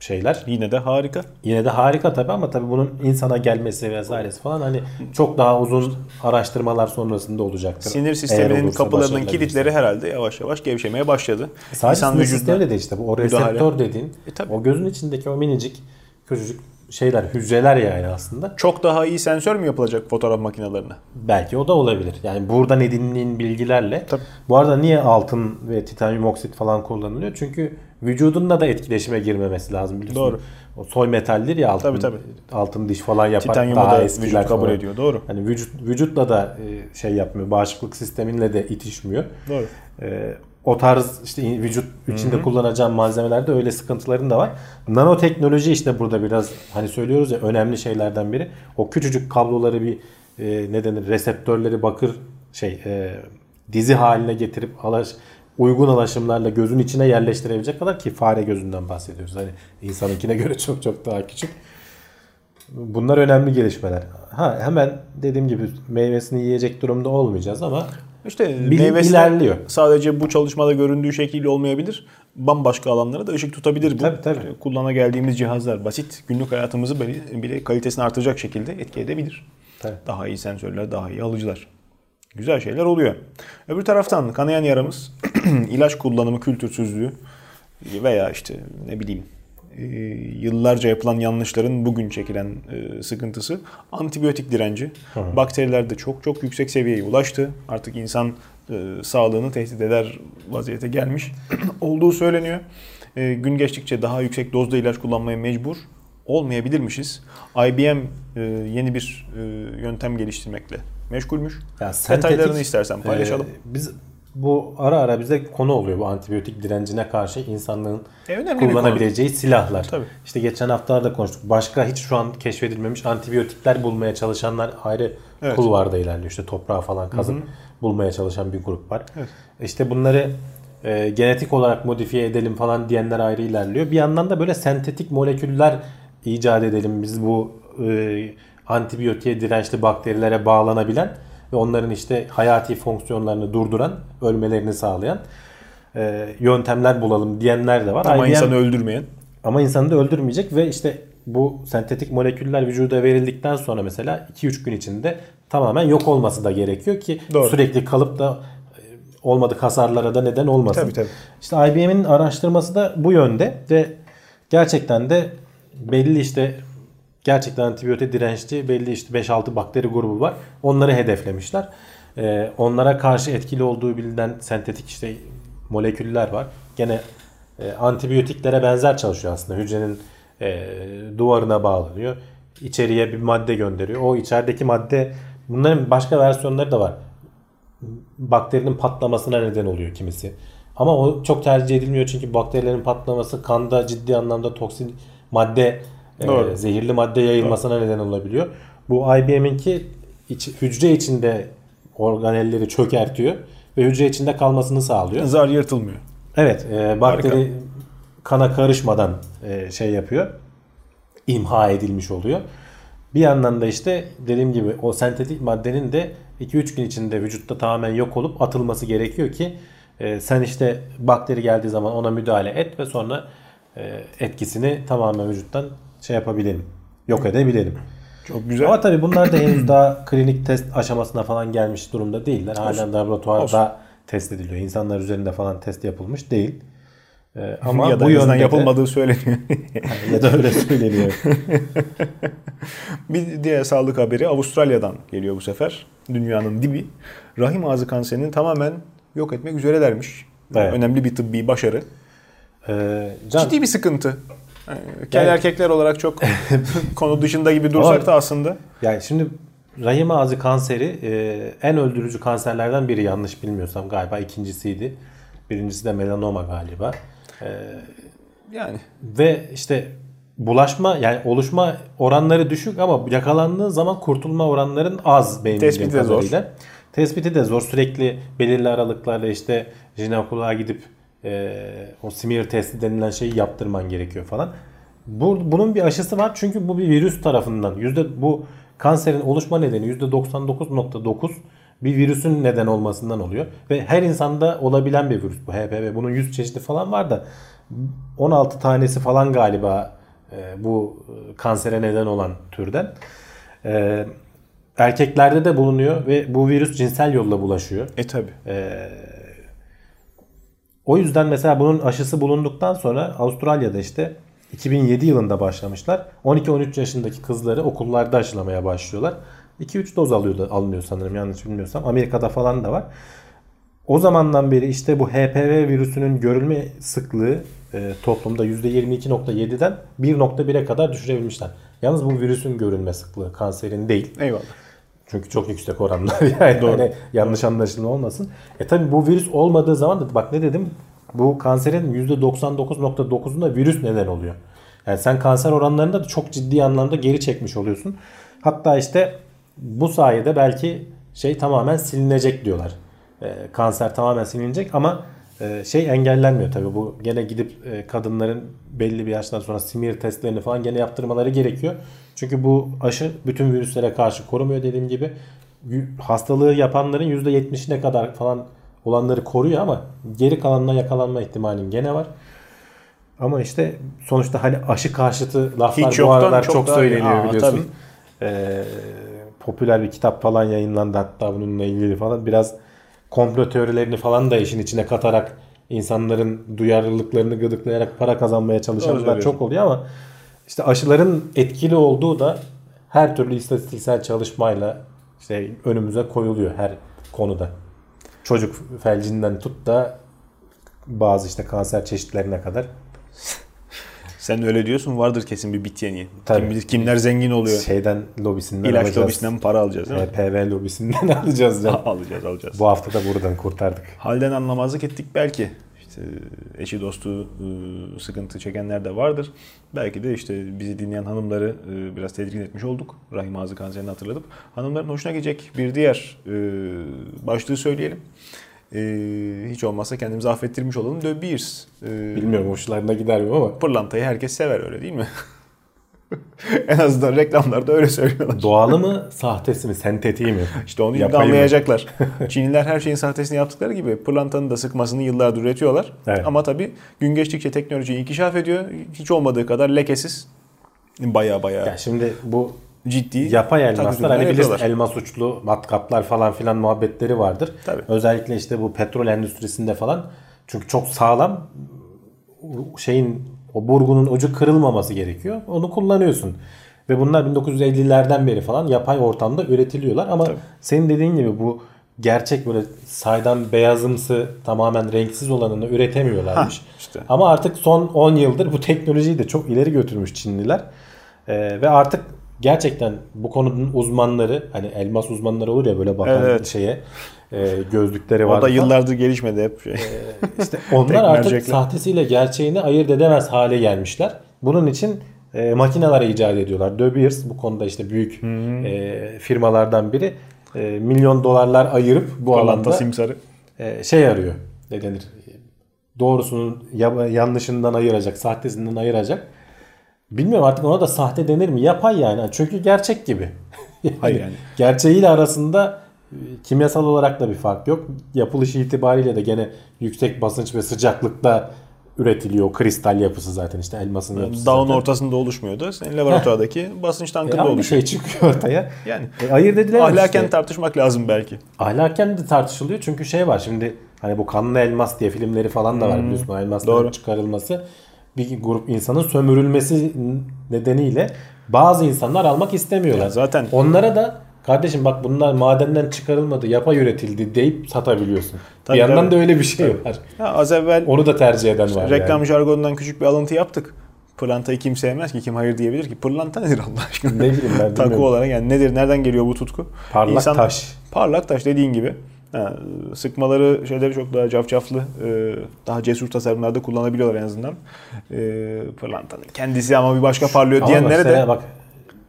şeyler. Yine de harika. Yine de harika tabii ama tabii bunun insana gelmesi vesairesi falan hani çok daha uzun araştırmalar sonrasında olacaktır. Sinir sisteminin kapılarının kilitleri herhalde yavaş yavaş gevşemeye başladı. Sadece sinir vücuduna- sistemi de işte bu o müdahale. reseptör dediğin E, tabii. o gözün içindeki o minicik küçücük şeyler hücreler yani aslında. Çok daha iyi sensör mü yapılacak fotoğraf makinelerine? Belki o da olabilir. Yani buradan edindiğin bilgilerle. Tabii. Bu arada niye altın ve titanyum oksit falan kullanılıyor? Çünkü vücudunla da etkileşime girmemesi lazım biliyorsun. Doğru. O soy metaldir ya altın. Tabii, tabii. Altın diş falan yapar. Titanyumu daha da vücut kabul falan. ediyor. Doğru. Hani vücut vücutla da e, şey yapmıyor. Bağışıklık sisteminle de itişmiyor. Doğru. E, o tarz işte vücut içinde kullanacağım malzemelerde öyle sıkıntıların da var. Nanoteknoloji işte burada biraz hani söylüyoruz ya önemli şeylerden biri. O küçücük kabloları bir e, ne denir reseptörleri bakır şey e, dizi haline getirip alaş, uygun alaşımlarla gözün içine yerleştirebilecek kadar ki fare gözünden bahsediyoruz. Hani insanınkine *laughs* göre çok çok daha küçük. Bunlar önemli gelişmeler. Ha hemen dediğim gibi meyvesini yiyecek durumda olmayacağız ama İşte Bilim meyvesi ilerliyor. sadece bu çalışmada göründüğü şekliyle olmayabilir. Bambaşka alanlara da ışık tutabilir bu. Tabii, tabii. Kullana geldiğimiz cihazlar basit günlük hayatımızı bile, bile kalitesini artıracak şekilde etki edebilir. Tabii. Daha iyi sensörler, daha iyi alıcılar. Güzel şeyler oluyor. Öbür taraftan kanayan yaramız *clears throat* ilaç kullanımı kültürsüzlüğü veya işte ne bileyim e, yıllarca yapılan yanlışların bugün çekilen e, sıkıntısı antibiyotik direnci. Bakterilerde çok çok yüksek seviyeye ulaştı. Artık insan e, sağlığını tehdit eder vaziyete gelmiş *clears throat* olduğu söyleniyor. E, gün geçtikçe daha yüksek dozda ilaç kullanmaya mecbur olmayabilirmişiz. IBM e, yeni bir e, yöntem geliştirmekle meşgulmüş. Ya Detaylarını istersen paylaşalım. e, biz bu ara ara bize konu oluyor bu antibiyotik direncine karşı insanlığın E, kullanabileceği silahlar. Tabii. İşte geçen haftalarda konuştuk. Başka hiç şu an keşfedilmemiş antibiyotikler bulmaya çalışanlar ayrı Evet. kulvarda ilerliyor. İşte toprağı falan kazıp bulmaya çalışan bir grup var. Evet. İşte bunları e, genetik olarak modifiye edelim falan diyenler ayrı ilerliyor. Bir yandan da böyle sentetik moleküller icat edelim. Biz bu e, antibiyotiğe dirençli bakterilere bağlanabilen ve onların işte hayati fonksiyonlarını durduran, ölmelerini sağlayan e, yöntemler bulalım diyenler de var. Ama IBM insanı öldürmeyen. ama insanı da öldürmeyecek ve işte bu sentetik moleküller vücuda verildikten sonra mesela 2-3 gün içinde tamamen yok olması da gerekiyor ki Doğru. sürekli kalıp da e, olmadık hasarlara da neden olmasın. Tabii, tabii. İşte IBM'in araştırması da bu yönde ve gerçekten de belli işte gerçekten antibiyotik dirençli belli işte 5-6 bakteri grubu var. Onları hedeflemişler. Ee, onlara karşı etkili olduğu bilinen sentetik işte moleküller var. Gene e, antibiyotiklere benzer çalışıyor aslında. Hücrenin e, duvarına bağlanıyor. İçeriye bir madde gönderiyor. O içerideki madde bunların başka versiyonları da var bakterinin patlamasına neden oluyor kimisi. Ama o çok tercih edilmiyor çünkü bakterilerin patlaması kanda ciddi anlamda toksin madde, e, Doğru. zehirli madde yayılmasına neden olabiliyor. Bu IBM'inki iç- hücre içinde organelleri çökertiyor ve hücre içinde kalmasını sağlıyor. Zar yırtılmıyor. Evet, e, bakteri kana karışmadan e, şey yapıyor. imha edilmiş oluyor. Bir yandan da işte dediğim gibi o sentetik maddenin de 2-3 gün içinde vücutta tamamen yok olup atılması gerekiyor ki e, sen işte bakteri geldiği zaman ona müdahale et ve sonra e, etkisini tamamen vücuttan şey yapabilelim. Yok edebilelim. Çok güzel. Ama tabii bunlar da henüz daha klinik test aşamasına falan gelmiş durumda değiller. Halen laboratuvarda Olsun. test ediliyor. İnsanlar üzerinde falan test yapılmış değil. Ee, ama ya da bu en azından yönde de- yapılmadığı söyleniyor. *laughs* ya da öyle söyleniyor. *laughs* bir diğer sağlık haberi Avustralya'dan geliyor bu sefer. Dünyanın dibi. Rahim ağzı kanserini tamamen yok etmek üzerelermiş. Evet. Önemli bir tıbbi başarı. Ee, Can, Ciddi bir sıkıntı. Ee, Kel Yani- erkekler olarak çok *laughs* konu dışında gibi dursak Ama- da aslında. yani şimdi rahim ağzı kanseri e, en öldürücü kanserlerden biri yanlış bilmiyorsam galiba ikincisiydi. Birincisi de melanoma galiba. Yani Ve işte bulaşma yani oluşma oranları düşük ama yakalandığı zaman kurtulma oranların az benim Tespiti de zor. Tespiti de zor. Sürekli belirli aralıklarla işte jinekoloğa gidip e, o smear testi denilen şeyi yaptırman gerekiyor falan. Bu, bunun bir aşısı var çünkü bu bir virüs tarafından. Yüzde bu kanserin oluşma nedeni %99.9 bir virüsün neden olmasından oluyor. Ve her insanda olabilen bir virüs bu HPV. Bunun 100 çeşidi falan var da 16 tanesi falan galiba e, bu e, kansere neden olan türden. E, erkeklerde de bulunuyor ve bu virüs cinsel yolla bulaşıyor. e tabi. O yüzden mesela bunun aşısı bulunduktan sonra Avustralya'da işte 2007 yılında başlamışlar. 12-13 yaşındaki kızları okullarda aşılamaya başlıyorlar. 2-3 doz alıyor, alınıyor sanırım yanlış bilmiyorsam. Amerika'da falan da var. O zamandan beri işte bu HPV virüsünün görülme sıklığı e, toplumda %22.7'den 1.1'e kadar düşürebilmişler. Yalnız bu virüsün görülme sıklığı kanserin değil. Eyvallah. Çünkü çok yüksek oranlar *laughs* yani Doğru. Hani yanlış anlaşılma olmasın. E tabi bu virüs olmadığı zaman da bak ne dedim bu kanserin %99.9'unda virüs neden oluyor. Yani sen kanser oranlarında da çok ciddi anlamda geri çekmiş oluyorsun. Hatta işte bu sayede belki şey tamamen silinecek diyorlar. E, kanser tamamen silinecek ama şey engellenmiyor tabii. Bu gene gidip e, kadınların belli bir yaştan sonra simir testlerini falan gene yaptırmaları gerekiyor. Çünkü bu aşı bütün virüslere karşı korumuyor dediğim gibi. Hastalığı yapanların %70'ine kadar falan olanları koruyor ama geri kalanına yakalanma ihtimalin gene var. Ama işte sonuçta hani aşı karşıtı laflar Hiç bu aralar çok, çok söyleniyor Aa, biliyorsun. Ee, popüler bir kitap falan yayınlandı hatta bununla ilgili falan. Biraz komplo teorilerini falan da işin içine katarak insanların duyarlılıklarını gıdıklayarak para kazanmaya çalışanlar çok oluyor ama işte aşıların etkili olduğu da her türlü istatistiksel çalışmayla işte önümüze koyuluyor her konuda. Çocuk felcinden tut da bazı işte kanser çeşitlerine kadar. Sen öyle diyorsun vardır kesin bir bit yeni. Tabii. Kim bilir kimler zengin oluyor. Şeyden lobisinden İlaç alacağız. lobisinden para alacağız değil mi? PV lobisinden *laughs* alacağız. Canım. *laughs* alacağız alacağız. Bu hafta da buradan kurtardık. Halden anlamazlık ettik belki. İşte eşi dostu ıı, sıkıntı çekenler de vardır. Belki de işte bizi dinleyen hanımları ıı, biraz tedirgin etmiş olduk. Rahim ağzı kanserini hatırlatıp. Hanımların hoşuna gidecek bir diğer başlığı söyleyelim e, hiç olmazsa kendimizi affettirmiş olalım. De Beers. E, Bilmiyorum hoşlarına gider mi ama. Pırlantayı herkes sever öyle değil mi? *laughs* en azından reklamlarda öyle söylüyorlar. Doğalı mı, sahtesi mi, sentetiği mi? İşte onu şimdi anlayacaklar. *laughs* Çinliler her şeyin sahtesini yaptıkları gibi pırlantanın da sıkmasını yıllardır üretiyorlar. Evet. Ama tabii gün geçtikçe teknoloji inkişaf ediyor. Hiç olmadığı kadar lekesiz. Baya baya. Ya şimdi bu ciddi yapay elmaslar hani bilirsin elmas uçlu matkaplar falan filan muhabbetleri vardır. Tabii. Özellikle işte bu petrol endüstrisinde falan çünkü çok sağlam şeyin o burgunun ucu kırılmaması gerekiyor. Onu kullanıyorsun. Ve bunlar 1950'lerden beri falan yapay ortamda üretiliyorlar ama Tabii. senin dediğin gibi bu gerçek böyle saydam beyazımsı tamamen renksiz olanını üretemiyorlarmış. Ha, işte. Ama artık son 10 yıldır bu teknolojiyi de çok ileri götürmüş Çinliler. Ee, ve artık gerçekten bu konunun uzmanları hani elmas uzmanları olur ya böyle bakan evet. şeye e, gözlükleri var. O da yıllardır gelişmedi hep. Şey. E, işte onlar artık sahtesiyle gerçeğini ayırt edemez hale gelmişler. Bunun için e, makineler icat ediyorlar. De Beers bu konuda işte büyük e, firmalardan biri e, milyon dolarlar ayırıp bu Kolanta alanda simsarı. E, şey arıyor. Ne denir? Doğrusunun yanlışından ayıracak, sahtesinden ayıracak Bilmiyorum artık ona da sahte denir mi? Yapay yani. Çünkü gerçek gibi. *laughs* Hayır yani. Gerçeğiyle arasında e, kimyasal olarak da bir fark yok. Yapılışı itibariyle de gene yüksek basınç ve sıcaklıkta üretiliyor. Kristal yapısı zaten işte elmasın yapısı. Dağın zaten. ortasında oluşmuyordu. Senin laboratuvardaki *laughs* basınç tankında e, oluşuyor. Bir şey çıkıyor ortaya. *laughs* Yani e, ayırt edilemez Ahlaken işte. tartışmak lazım belki. Ahlaken de tartışılıyor çünkü şey var şimdi hani bu kanlı elmas diye filmleri falan da var hmm. biliyorsun. Elmasların çıkarılması bir grup insanın sömürülmesi nedeniyle bazı insanlar almak istemiyorlar. Ya zaten onlara da kardeşim bak bunlar madenden çıkarılmadı, yapay üretildi deyip satabiliyorsun. Tabii, bir yandan tabii. da öyle bir şey tabii. var. Ya az evvel onu da tercih eden işte var. Reklam yani. jargonundan küçük bir alıntı yaptık. Pırlantayı kim sevmez ki? Kim hayır diyebilir ki? Pırlanta nedir Allah aşkına? Ne bileyim ben. Taku olarak yani nedir? Nereden geliyor bu tutku? Parlak İnsan, taş. Parlak taş dediğin gibi. Ha, sıkmaları şeyleri çok daha cafcaflı, e, daha cesur tasarımlarda kullanabiliyorlar en azından. E, pırlantanın kendisi ama bir başka parlıyor ama diyenlere de bak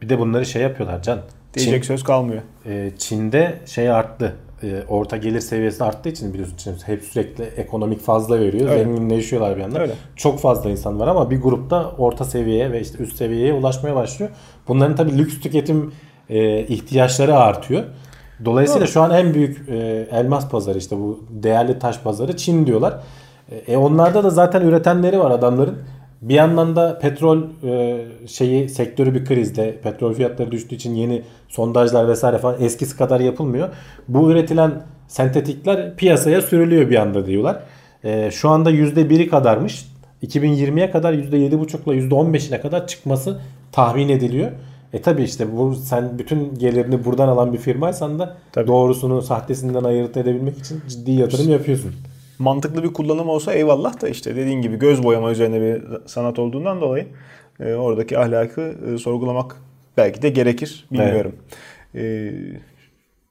bir de bunları şey yapıyorlar Can. Diyecek Çin, söz kalmıyor. E, Çin'de şey arttı. E, orta gelir seviyesi arttığı için biliyorsun Çin hep sürekli ekonomik fazla veriyor. Öyle. Zenginleşiyorlar bir yandan. Öyle. Çok fazla insan var ama bir grupta orta seviyeye ve işte üst seviyeye ulaşmaya başlıyor. Bunların tabii lüks tüketim e, ihtiyaçları artıyor. Dolayısıyla Doğru. şu an en büyük e, elmas pazarı işte bu değerli taş pazarı Çin diyorlar. E, e, onlarda da zaten üretenleri var adamların. Bir yandan da petrol e, şeyi sektörü bir krizde. Petrol fiyatları düştüğü için yeni sondajlar vesaire falan eskisi kadar yapılmıyor. Bu üretilen sentetikler piyasaya sürülüyor bir anda diyorlar. E, şu anda %1'i kadarmış. 2020'ye kadar %7,5 ile %15'ine kadar çıkması tahmin ediliyor. E tabi işte bu sen bütün gelirini buradan alan bir firmaysan da tabii. doğrusunu sahtesinden ayırt edebilmek için ciddi yatırım yapıyorsun. Mantıklı bir kullanım olsa eyvallah da işte dediğin gibi göz boyama üzerine bir sanat olduğundan dolayı e, oradaki ahlakı e, sorgulamak belki de gerekir bilmiyorum. Evet. E,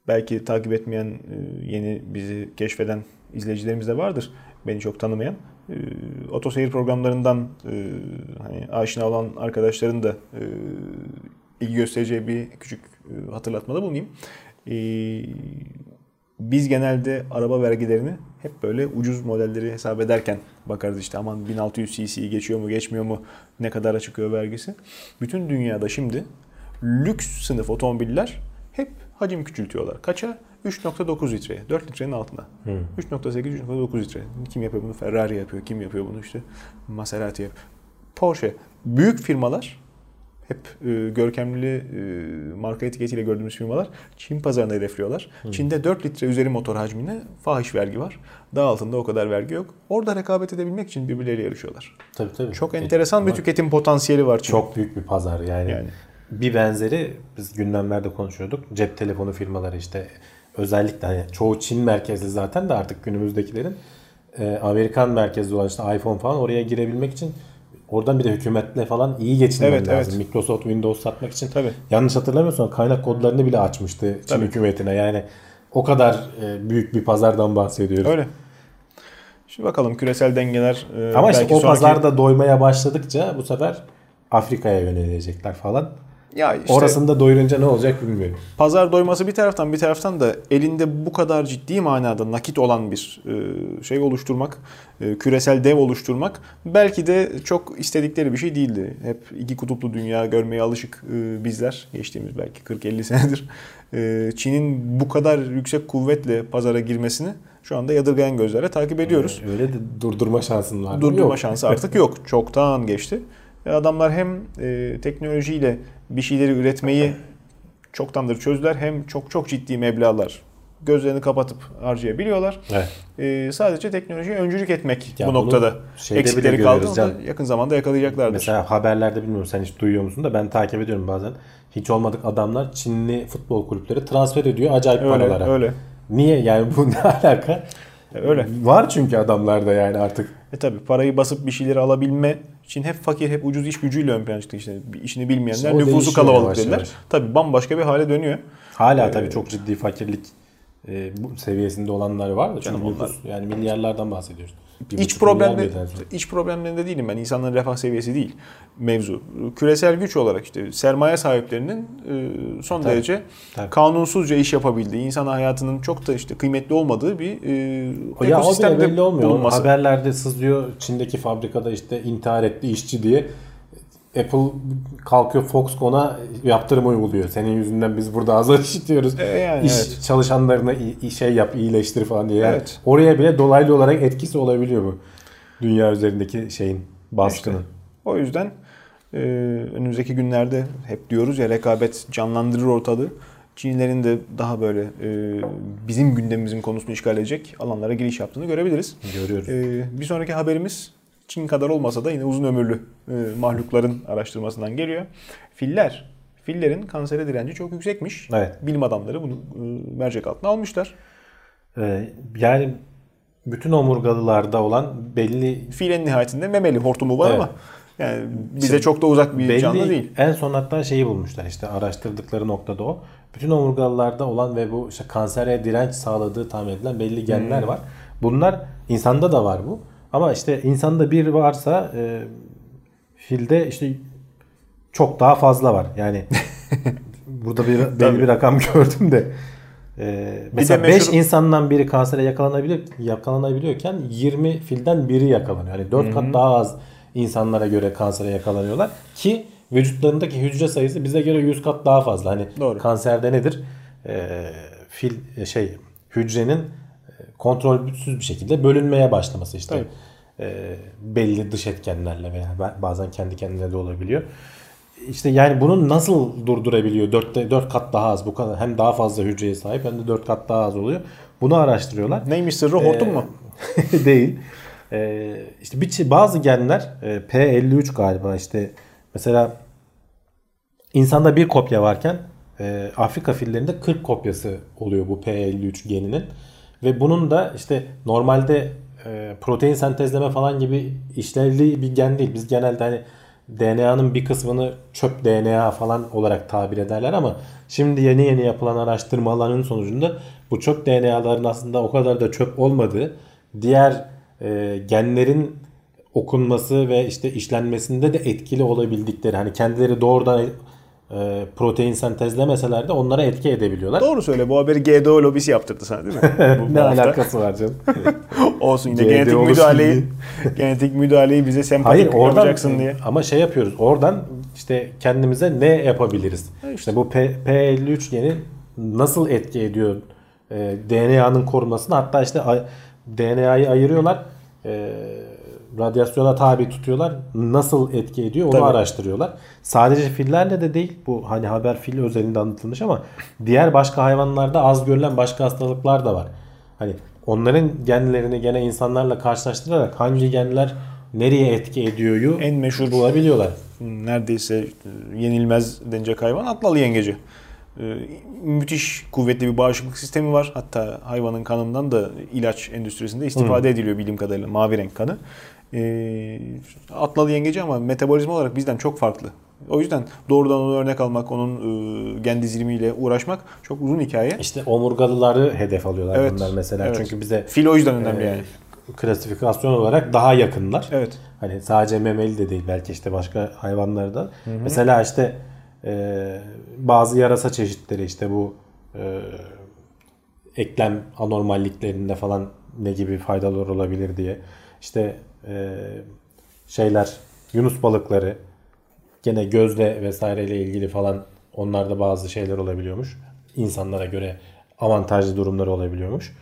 belki takip etmeyen e, yeni bizi keşfeden izleyicilerimiz de vardır. Beni çok tanımayan. E, otoseyir programlarından e, hani aşina olan arkadaşların da e, ilgi göstereceği bir küçük e, hatırlatmada bulunayım. E, biz genelde araba vergilerini hep böyle ucuz modelleri hesap ederken bakarız işte aman 1600 cc geçiyor mu geçmiyor mu ne kadara çıkıyor vergisi. Bütün dünyada şimdi lüks sınıf otomobiller hep hacim küçültüyorlar. Kaça? 3.9 litreye. 4 litrenin altına. Hmm. 3.8, 3.9 litre. Kim yapıyor bunu? Ferrari yapıyor. Kim yapıyor bunu? işte Maserati yapıyor. Porsche. Büyük firmalar hep e, görkemli e, marka etiketiyle gördüğümüz firmalar Çin pazarına hedefliyorlar. Hmm. Çin'de 4 litre üzeri motor hacmine fahiş vergi var. Daha altında o kadar vergi yok. Orada rekabet edebilmek için birbirleriyle yarışıyorlar. Tabii tabii. Çok enteresan e, bir tüketim potansiyeli var Çin'de. Çok büyük bir pazar yani. yani. Bir benzeri biz gündemlerde konuşuyorduk. Cep telefonu firmaları işte özellikle hani çoğu Çin merkezli zaten de artık günümüzdekilerin e, Amerikan merkezli olan işte iPhone falan oraya girebilmek için oradan bir de hükümetle falan iyi geçinmen evet, lazım. Evet. Microsoft Windows satmak için. Tabii. Yanlış hatırlamıyorsam kaynak kodlarını bile açmıştı Çin Tabii. hükümetine. Yani o kadar e, büyük bir pazardan bahsediyoruz. Öyle. Şimdi bakalım küresel dengeler e, Ama işte o sonraki... pazarda doymaya başladıkça bu sefer Afrika'ya yönelecekler falan. Ya işte, Orasında doyurunca ne olacak bilmiyorum. Pazar doyması bir taraftan bir taraftan da elinde bu kadar ciddi manada nakit olan bir e, şey oluşturmak, e, küresel dev oluşturmak belki de çok istedikleri bir şey değildi. Hep iki kutuplu dünya görmeye alışık e, bizler geçtiğimiz belki 40-50 senedir. Çin'in bu kadar yüksek kuvvetle pazara girmesini şu anda yadırgayan gözlerle takip ediyoruz. Öyle de durdurma şansın var. Durdurma yok. şansı artık yok. *laughs* Çoktan geçti. Adamlar hem teknolojiyle bir şeyleri üretmeyi çoktandır çözdüler. Hem çok çok ciddi meblağlar gözlerini kapatıp harcayabiliyorlar. Evet. Ee, sadece teknolojiye öncülük etmek ya bu noktada eksikleri kaldığında yakın zamanda yakalayacaklardır. Mesela haberlerde bilmiyorum sen hiç duyuyor musun da ben takip ediyorum bazen. Hiç olmadık adamlar Çinli futbol kulüpleri transfer ediyor acayip öyle, paralara. Öyle. Niye yani bu *laughs* ne alaka? Öyle. Var çünkü adamlarda yani artık. E tabi parayı basıp bir şeyleri alabilme için hep fakir hep ucuz iş gücüyle ön plana çıktı işte. işini bilmeyenler işte nüfusu kalabalık dediler. Tabi bambaşka bir hale dönüyor. Hala ee, tabii çok ciddi fakirlik e, bu seviyesinde olanlar var da çünkü nüfus, yani milyarlardan bahsediyoruz. Bir iç problemleri iç problemlerinde değilim ben. İnsanların refah seviyesi değil mevzu. Küresel güç olarak işte sermaye sahiplerinin e, son tabii, derece tabii. kanunsuzca iş yapabildiği, insan hayatının çok da işte kıymetli olmadığı bir e, ya ekosistemde belli olmuyor. Bulunması. Haberlerde sızlıyor Çin'deki fabrikada işte intihar etti işçi diye. Apple kalkıyor Foxconn'a yaptırım uyguluyor. Senin yüzünden biz burada azar işitiyoruz. E yani, İş evet. çalışanlarına şey yap, iyileştir falan diye. Yani evet. Oraya bile dolaylı olarak etkisi olabiliyor bu. Dünya üzerindeki şeyin baskını. İşte, o yüzden e, önümüzdeki günlerde hep diyoruz ya rekabet canlandırır ortalığı. Çinlilerin de daha böyle e, bizim gündemimizin konusunu işgal edecek alanlara giriş yaptığını görebiliriz. Görüyoruz. E, bir sonraki haberimiz Çin kadar olmasa da yine uzun ömürlü e, mahlukların araştırmasından geliyor. Filler. Fillerin kansere direnci çok yüksekmiş. Evet. Bilim adamları bunu e, mercek altına almışlar. Ee, yani bütün omurgalılarda olan belli... Fil en nihayetinde memeli hortumu var evet. ama yani bize çok da uzak bir belli, canlı değil. En son hatta şeyi bulmuşlar işte araştırdıkları noktada o. Bütün omurgalılarda olan ve bu işte kansere direnç sağladığı tahmin edilen belli genler hmm. var. Bunlar insanda da var bu. Ama işte insanda bir varsa e, filde işte çok daha fazla var. Yani *laughs* burada bir belli bir rakam *laughs* gördüm de. Ee, mesela 5 meşhur... insandan biri kansere yakalanabilir yakalanabiliyorken 20 filden biri yakalanıyor. Yani 4 kat daha az insanlara göre kansere yakalanıyorlar ki vücutlarındaki hücre sayısı bize göre 100 kat daha fazla. Hani Doğru. kanserde nedir? Ee, fil şey hücrenin kontrolsüz bir şekilde bölünmeye başlaması işte. E, belli dış etkenlerle veya bazen kendi kendine de olabiliyor. İşte yani bunu nasıl durdurabiliyor? 4 4 kat daha az bu kadar hem daha fazla hücreye sahip hem de 4 kat daha az oluyor. Bunu araştırıyorlar. Neymiş sırrı? Hortum ee, mu? *laughs* değil. Ee, işte bir bazı genler e, P53 galiba işte mesela insanda bir kopya varken e, Afrika fillerinde 40 kopyası oluyor bu P53 geninin. Ve bunun da işte normalde e, protein sentezleme falan gibi işlevli bir gen değil. Biz genelde hani DNA'nın bir kısmını çöp DNA falan olarak tabir ederler ama şimdi yeni yeni yapılan araştırmaların sonucunda bu çöp DNA'ların aslında o kadar da çöp olmadığı, diğer e, genlerin okunması ve işte işlenmesinde de etkili olabildikleri hani kendileri doğrudan e, protein sentezlemeseler de onlara etki edebiliyorlar. Doğru söyle bu haberi GDO lobisi yaptırdı sana değil mi? *laughs* Bu, bu ne hafta. alakası var canım? *laughs* Olsun yine GDO genetik müdahaleyi *laughs* genetik müdahaleyi bize sempatik Hayır oradan yapacaksın diye. ama şey yapıyoruz. Oradan işte kendimize ne yapabiliriz? işte. işte. bu P, P53 geni nasıl etki ediyor e, DNA'nın korunmasını hatta işte ay- DNA'yı ayırıyorlar. E, radyasyona tabi tutuyorlar. Nasıl etki ediyor onu Tabii. araştırıyorlar. Sadece fillerle de değil. Bu hani haber fil özelinde anlatılmış ama diğer başka hayvanlarda az görülen başka hastalıklar da var. Hani onların genlerini gene insanlarla karşılaştırarak hangi genler nereye etki ediyoryu En meşhur bulabiliyorlar. neredeyse e, yenilmez denecek hayvan atlalı yengeci. E, müthiş kuvvetli bir bağışıklık sistemi var. Hatta hayvanın kanından da ilaç endüstrisinde istifade ediliyor bildiğim kadarıyla mavi renk kanı. E, atlalı yengeci ama metabolizma olarak bizden çok farklı. O yüzden doğrudan onu örnek almak, onun e, gen dizilimiyle uğraşmak çok uzun hikaye. İşte omurgalıları hedef alıyorlar Evet, bunlar mesela. evet. Çünkü bize Fil o yüzden önemli e, yani. klasifikasyon olarak daha yakınlar. Evet. Hani sadece memeli de değil belki işte başka hayvanlarda. Mesela işte e, bazı yarasa çeşitleri işte bu e, eklem anormalliklerinde falan ne gibi faydalar olabilir diye. İşte e, şeyler Yunus balıkları gene gözle vesaireyle ilgili falan onlarda bazı şeyler olabiliyormuş. İnsanlara göre avantajlı durumları olabiliyormuş.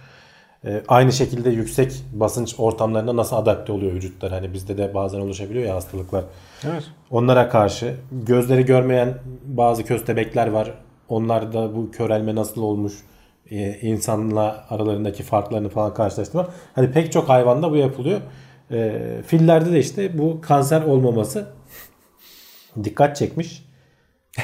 Ee, aynı şekilde yüksek basınç ortamlarına nasıl adapte oluyor vücutlar? Hani bizde de bazen oluşabiliyor ya hastalıklar. Evet. Onlara karşı gözleri görmeyen bazı köstebekler var. Onlarda bu körelme nasıl olmuş? Ee, insanla aralarındaki farklarını falan karşılaştırma. Hani pek çok hayvanda bu yapılıyor. Ee, fillerde de işte bu kanser olmaması dikkat çekmiş. *laughs*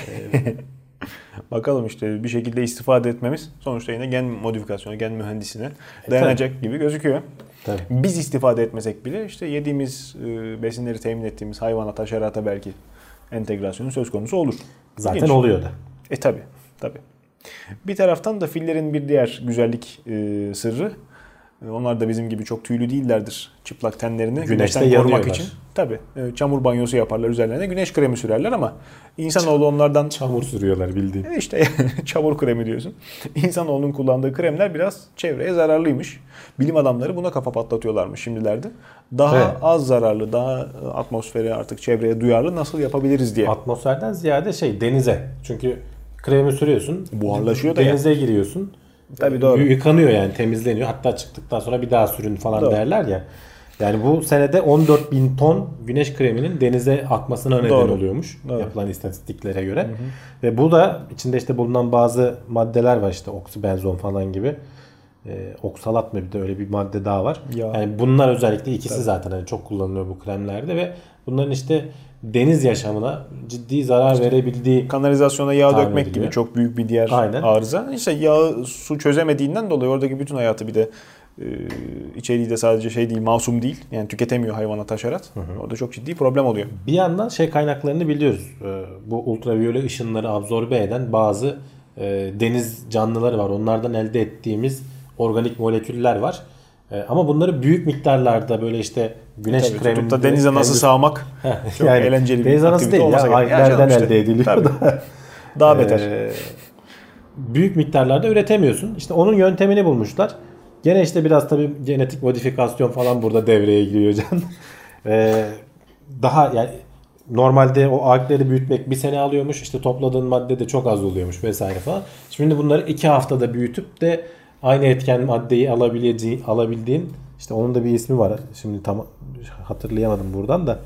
Bakalım işte bir şekilde istifade etmemiz sonuçta yine gen modifikasyonu, gen mühendisine dayanacak gibi gözüküyor. Tabii. Biz istifade etmesek bile işte yediğimiz e, besinleri temin ettiğimiz hayvanat, haşerata belki entegrasyonu söz konusu olur. Zaten İlginç. oluyor da. E tabi tabi. Bir taraftan da fillerin bir diğer güzellik e, sırrı e, onlar da bizim gibi çok tüylü değillerdir. Çıplak tenlerini Güneşte güneşten korumak için. Tabi çamur banyosu yaparlar üzerlerine güneş kremi sürerler ama insanoğlu onlardan Çamur sürüyorlar bildiğin. e İşte *laughs* çamur kremi diyorsun. İnsanoğlunun kullandığı kremler biraz çevreye zararlıymış. Bilim adamları buna kafa patlatıyorlarmış şimdilerde. Daha Evet. az zararlı, daha atmosfere artık çevreye duyarlı nasıl yapabiliriz diye. Atmosferden ziyade şey denize. Çünkü kremi sürüyorsun. Buharlaşıyor da ya. Denize giriyorsun. Tabii doğru. Y- Yıkanıyor yani temizleniyor. Hatta çıktıktan sonra bir daha sürün falan Doğru. derler ya. Yani bu senede 14 bin ton güneş kreminin denize akmasına neden Doğru. oluyormuş. Doğru. Yapılan istatistiklere göre. Ve bu da içinde işte bulunan bazı maddeler var işte oksibenzon falan gibi. Ee, oksalat mı bir de öyle bir madde daha var. Ya. Yani bunlar özellikle ikisi zaten hani çok kullanılıyor bu kremlerde ve bunların işte deniz yaşamına ciddi zarar verebildiği Kanalizasyona yağ dökmek ediliyor. gibi çok büyük bir diğer Aynen. arıza. İşte yağı su çözemediğinden dolayı oradaki bütün hayatı bir de e, içeriği de sadece şey değil, masum değil. Yani tüketemiyor hayvanat haşerat. Orada çok ciddi problem oluyor. Bir yandan şey kaynaklarını biliyoruz. Ee, Bu ultraviyole ışınları absorbe eden bazı e, deniz canlıları var. Onlardan elde ettiğimiz organik moleküller var. E, Ama bunları büyük miktarlarda böyle işte güneş Tabii, kreminde tutup da denize nasıl endüstri- sağmak *laughs* çok yani eğlenceli bir deniz anası aktivite değil ya. canım işte. elde ediliyor Tabii. da. *laughs* Daha beter. Ee, büyük miktarlarda üretemiyorsun. İşte onun yöntemini bulmuşlar. Gene işte biraz tabii genetik modifikasyon falan burada devreye giriyor can. *laughs* Ee, daha yani normalde o algleri büyütmek bir sene alıyormuş. İşte topladığın madde de çok az oluyormuş vesaire falan. Şimdi bunları iki haftada büyütüp de aynı etken maddeyi alabileceği, alabildiğin işte onun da bir ismi var. Şimdi tam hatırlayamadım buradan da.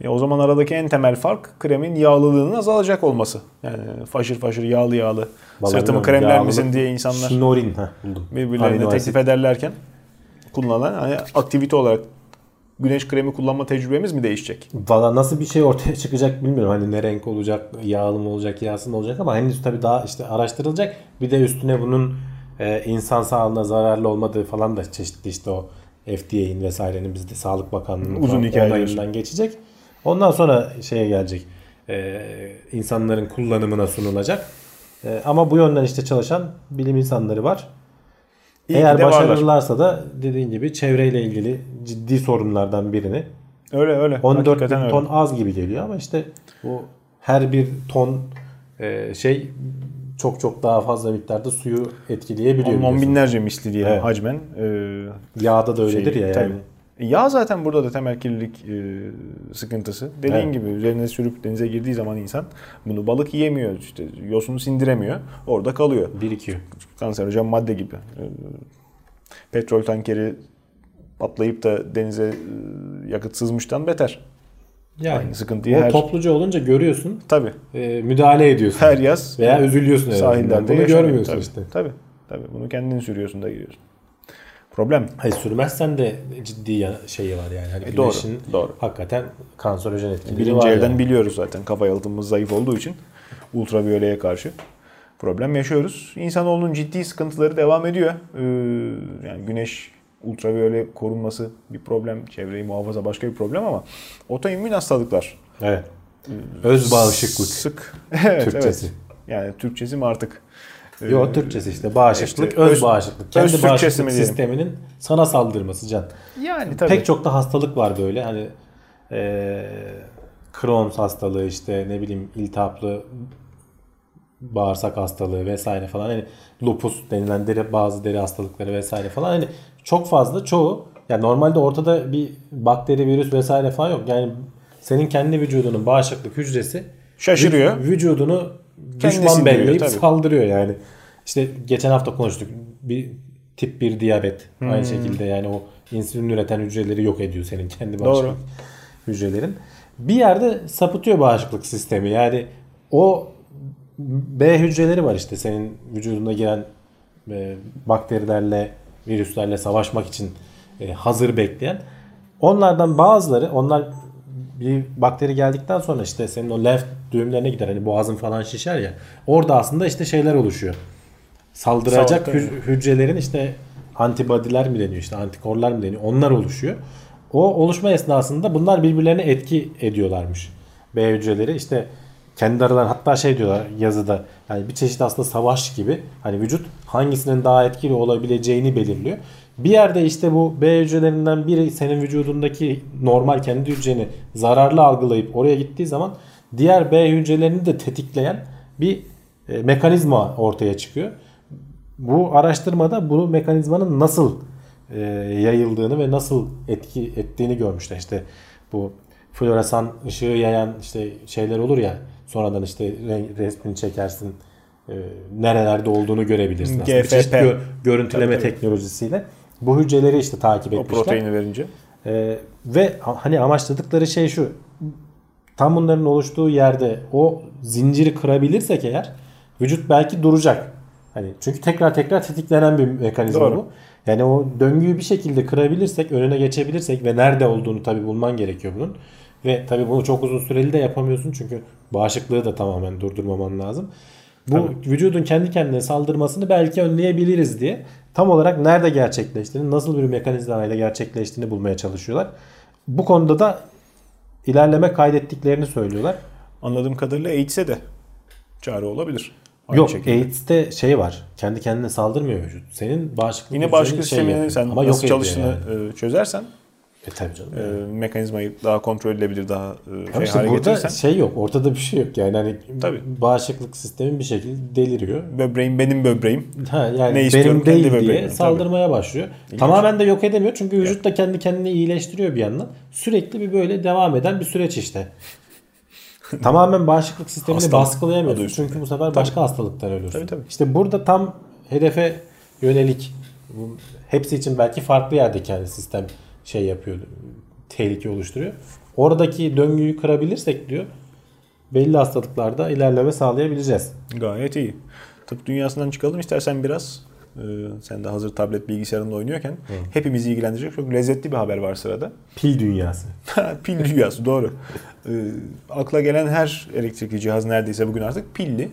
E, o zaman aradaki en temel fark kremin yağlılığının azalacak olması. Yani faşır faşır yağlı yağlı Vallahi sırtımı kremler misin diye insanlar Şinorin ha buldum. birbirlerine Amino teklif asit. ederlerken kullanılan hani aktivite olarak güneş kremi kullanma tecrübemiz mi değişecek? Valla nasıl bir şey ortaya *laughs* çıkacak bilmiyorum. Hani ne renk olacak, yağlı mı olacak, yağsız mı olacak ama henüz tabii daha işte araştırılacak. Bir de üstüne bunun e, insan sağlığına zararlı olmadığı falan da çeşitli işte o FDA'in vesairenin bizde Sağlık Bakanlığı'nın Uzun falan hikaye onayından geçecek. Ondan sonra şeye gelecek. E, insanların kullanımına sunulacak. E, ama bu yönden işte çalışan bilim insanları var. İyi Eğer başarırlarsa da dediğin gibi çevreyle ilgili ciddi sorunlardan birini Öyle öyle. 14 bin Hakikaten öyle. ton az gibi geliyor ama işte bu her bir ton e, şey çok çok daha fazla miktarda suyu etkileyebiliyor. On, on binlerce misli diyelim Evet. hacmen. Ee, Yağda da öyledir şey, ya tabii. yani. Yağ zaten burada da temel kirlilik e, sıkıntısı. Dediğin Evet. gibi üzerine sürüp denize girdiği zaman insan bunu balık yiyemiyor. işte yosunu sindiremiyor. Orada kalıyor. Birikiyor. Kanserojen madde gibi. E, petrol tankeri patlayıp da denize e, yakıt sızmıştan beter. Yani Aynı sıkıntıyı o her- topluca olunca görüyorsun, Tabii. e, müdahale ediyorsun. Her yaz Veya üzülüyorsun sahillerde Bunu görmüyorsun tabii, işte. Tabii. Tabii. Bunu kendin sürüyorsun da giriyorsun. Problem. Hayır sürmezsen de ciddi şeyi var yani. Hani E, doğru, güneşin doğru. hakikaten kanserojen etkili Birinci var elden yani. biliyoruz zaten kafa yalıtımımız zayıf olduğu için ultraviyoleye karşı problem yaşıyoruz. İnsanoğlunun ciddi sıkıntıları devam ediyor. Ee, yani güneş ultraviyole korunması bir problem, çevreyi muhafaza başka bir problem ama otoimmün hastalıklar Evet. Öz bağışıklık sık. *laughs* evet, Türkçesi. evet. Yani Türkçesi mi artık? Ee, Yo Türkçesi işte bağışıklık, işte öz, öz- bağışıklık. öz Kendi Türkçesi bağışıklık sisteminin sana saldırması can. Yani tabii. Pek çok da hastalık var böyle. Hani eee Crohn's hastalığı işte ne bileyim iltihaplı bağırsak hastalığı vesaire falan hani lupus denilen deri bazı deri hastalıkları vesaire falan hani çok fazla çoğu yani normalde ortada bir bakteri virüs vesaire falan yok. Yani senin kendi vücudunun bağışıklık hücresi Şaşırıyor. vü- vücudunu Kendisi düşman belleyip tabii. saldırıyor yani. İşte geçen hafta konuştuk. Bir tip 1 diyabet Hmm. aynı şekilde yani o insülin üreten hücreleri yok ediyor senin kendi Doğru. bağışıklık hücrelerin. Bir yerde sapıtıyor bağışıklık sistemi. Yani o B hücreleri var işte senin vücuduna giren e, bakterilerle, virüslerle savaşmak için e, hazır bekleyen. Onlardan bazıları onlar bir bakteri geldikten sonra işte senin o lenf düğümlerine gider. Hani boğazın falan şişer ya. Orada aslında işte şeyler oluşuyor. Saldıracak hü- hücrelerin işte antibodiler mi deniyor işte antikorlar mı deniyor. Onlar oluşuyor. O oluşma esnasında bunlar birbirlerine etki ediyorlarmış. B hücreleri işte kendi aralarında hatta şey diyorlar yazıda yani bir çeşit aslında savaş gibi hani vücut hangisinin daha etkili olabileceğini belirliyor. Bir yerde işte bu B hücrelerinden biri senin vücudundaki normal kendi hücreni zararlı algılayıp oraya gittiği zaman diğer B hücrelerini de tetikleyen bir e, mekanizma ortaya çıkıyor. Bu araştırmada bu mekanizmanın nasıl e, yayıldığını ve nasıl etki ettiğini görmüşler. İşte bu floresan ışığı yayan işte şeyler olur ya sonradan işte re- resmini çekersin e, nerelerde olduğunu görebilirsin. Aslında GFP. gö- görüntüleme Tabii, tabii. teknolojisiyle bu hücreleri işte takip o etmişler. proteini verince. Ee, ve hani amaçladıkları şey şu. Tam bunların oluştuğu yerde o zinciri kırabilirsek eğer vücut belki duracak. Hani çünkü tekrar tekrar tetiklenen bir mekanizma Doğru. bu. Yani o döngüyü bir şekilde kırabilirsek, önüne geçebilirsek ve nerede olduğunu tabii bulman gerekiyor bunun. Ve tabii bunu çok uzun süreli de yapamıyorsun çünkü bağışıklığı da tamamen durdurmaman lazım. Bu vücudun kendi kendine saldırmasını belki önleyebiliriz diye tam olarak nerede gerçekleştiğini, nasıl bir mekanizmayla gerçekleştiğini bulmaya çalışıyorlar. Bu konuda da ilerleme kaydettiklerini söylüyorlar. Anladığım kadarıyla AIDS'e de çare olabilir. Aynı Yok şekilde. AIDS'te şey var. Kendi kendine saldırmıyor vücut. Senin bağışıklık Yine bağışıklık şey sisteminin yapıyor. sen Ama yok nasıl ediyor çalıştığını yani. e, çözersen E tabii canım. e, mekanizmayı daha kontrol edilebilir, daha e, şey işte hale burada getirirsen şey yok. Ortada bir şey yok. Yani hani Tabii. bağışıklık sistemi bir şekilde deliriyor. böbreğim benim böbreğim. Ha, yani Ne istiyorum? benim Kendi değil böbreğim. diye Tabii. saldırmaya başlıyor. Tamamen de yok edemiyor çünkü vücut da kendi kendini iyileştiriyor bir yandan. Sürekli bir böyle devam eden bir süreç işte. *laughs* Tamamen bağışıklık sistemini Hastalık baskılayamıyorsun çünkü bu sefer başka hastalıklar ölürsün. Tabii, tabii. İşte burada tam hedefe yönelik hepsi için belki farklı yerde kendi sistem şey yapıyor. Tehlike oluşturuyor. Oradaki döngüyü kırabilirsek diyor belli hastalıklarda ilerleme sağlayabileceğiz. Gayet iyi. Tıp dünyasından çıkalım istersen biraz. Ee, sen de hazır tablet bilgisayarında oynuyorken hepimizi ilgilendirecek çok lezzetli bir haber var sırada. Pil dünyası. *laughs* Pil dünyası doğru. Ee, akla gelen her elektrikli cihaz neredeyse bugün artık pilli.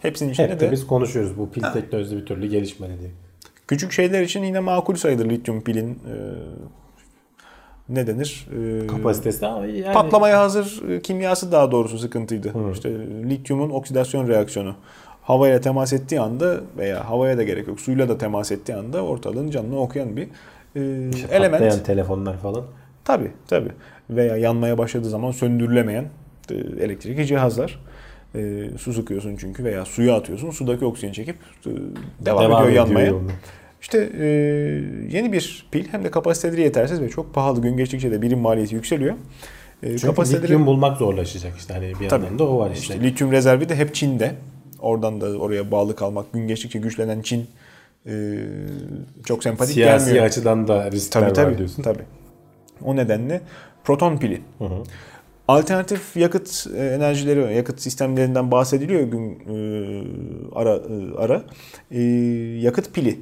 Hepsinin içinde Hep de de biz konuşuyoruz bu pil teknolojisi bir türlü gelişmedi diye. Küçük şeyler için yine makul sayılır lityum pilin e, ne denir? E, Kapasitesi ama yani Patlamaya hazır e, kimyası daha doğrusu sıkıntıydı. İşte lityumun oksidasyon reaksiyonu. Havaya temas ettiği anda veya havaya da gerek yok suyla da temas ettiği anda ortalığın canını okuyan bir e, element. patlayan telefonlar falan. Tabi tabi. Veya yanmaya başladığı zaman söndürülemeyen e, elektrikli cihazlar. E, su sıkıyorsun çünkü veya suya atıyorsun. Sudaki oksijeni çekip e, devam, ediyor yanmaya. yoluna. İşte e, yeni bir pil hem de kapasiteleri yetersiz ve çok pahalı gün geçtikçe de birim maliyeti yükseliyor. E, Çünkü lityum bulmak zorlaşacak işte hani bir Tabii. yandan da o var işte. İşte lityum rezervi de hep Çin'de. Oradan da oraya bağlı kalmak gün geçtikçe güçlenen Çin e, çok sempatik Siyasi gelmiyor. açıdan da riskler Tabii var tabii. diyorsun. tabii. O nedenle proton pili. Alternatif yakıt e, enerjileri, yakıt sistemlerinden bahsediliyor gün e, ara e, ara. E, yakıt pili,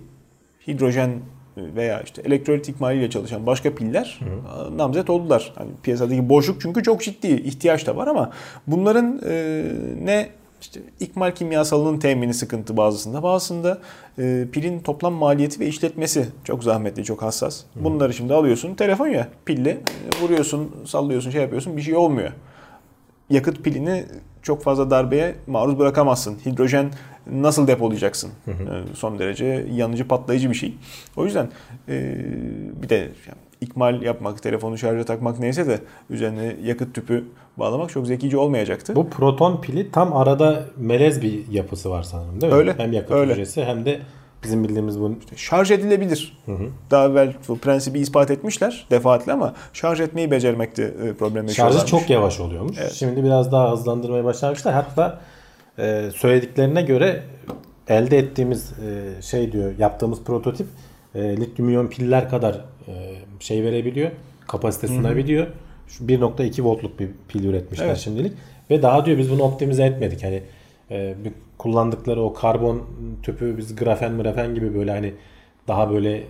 hidrojen veya işte elektrolit ikmaliyle çalışan başka piller e, namzet oldular. Hani piyasadaki boşluk çünkü çok ciddi ihtiyaç da var ama bunların e, ne işte ikmal kimyasalının temini sıkıntı bazısında. Bazısında e, pilin toplam maliyeti ve işletmesi çok zahmetli, çok hassas. Bunları şimdi alıyorsun, telefon ya pille e, vuruyorsun, sallıyorsun, şey yapıyorsun bir şey olmuyor. Yakıt pilini çok fazla darbeye maruz bırakamazsın. Hidrojen nasıl depolayacaksın? E, son derece yanıcı, patlayıcı bir şey. O yüzden e, bir de yani ikmal yapmak, telefonu şarja takmak neyse de üzerine yakıt tüpü bağlamak çok zekice olmayacaktı. Bu proton pili tam arada melez bir yapısı var sanırım değil mi? Öyle, Hem yakıt öyle. hücresi hem de bizim bildiğimiz bu şarj edilebilir. Daha evvel bu prensibi ispat etmişler defaatle ama şarj etmeyi becermekte e, problem şarjı yaşıyorlarmış. çok yavaş oluyormuş. Şimdi biraz daha hızlandırmaya başlamışlar. Hatta e, söylediklerine göre elde ettiğimiz e, şey diyor yaptığımız prototip e, lityum iyon piller kadar e, şey verebiliyor. Kapasite sunabiliyor. Şu 1.2 voltluk bir pil üretmişler Evet. şimdilik. Ve daha diyor biz bunu optimize etmedik. Hani e, kullandıkları o karbon tüpü biz grafen mrafen gibi böyle hani daha böyle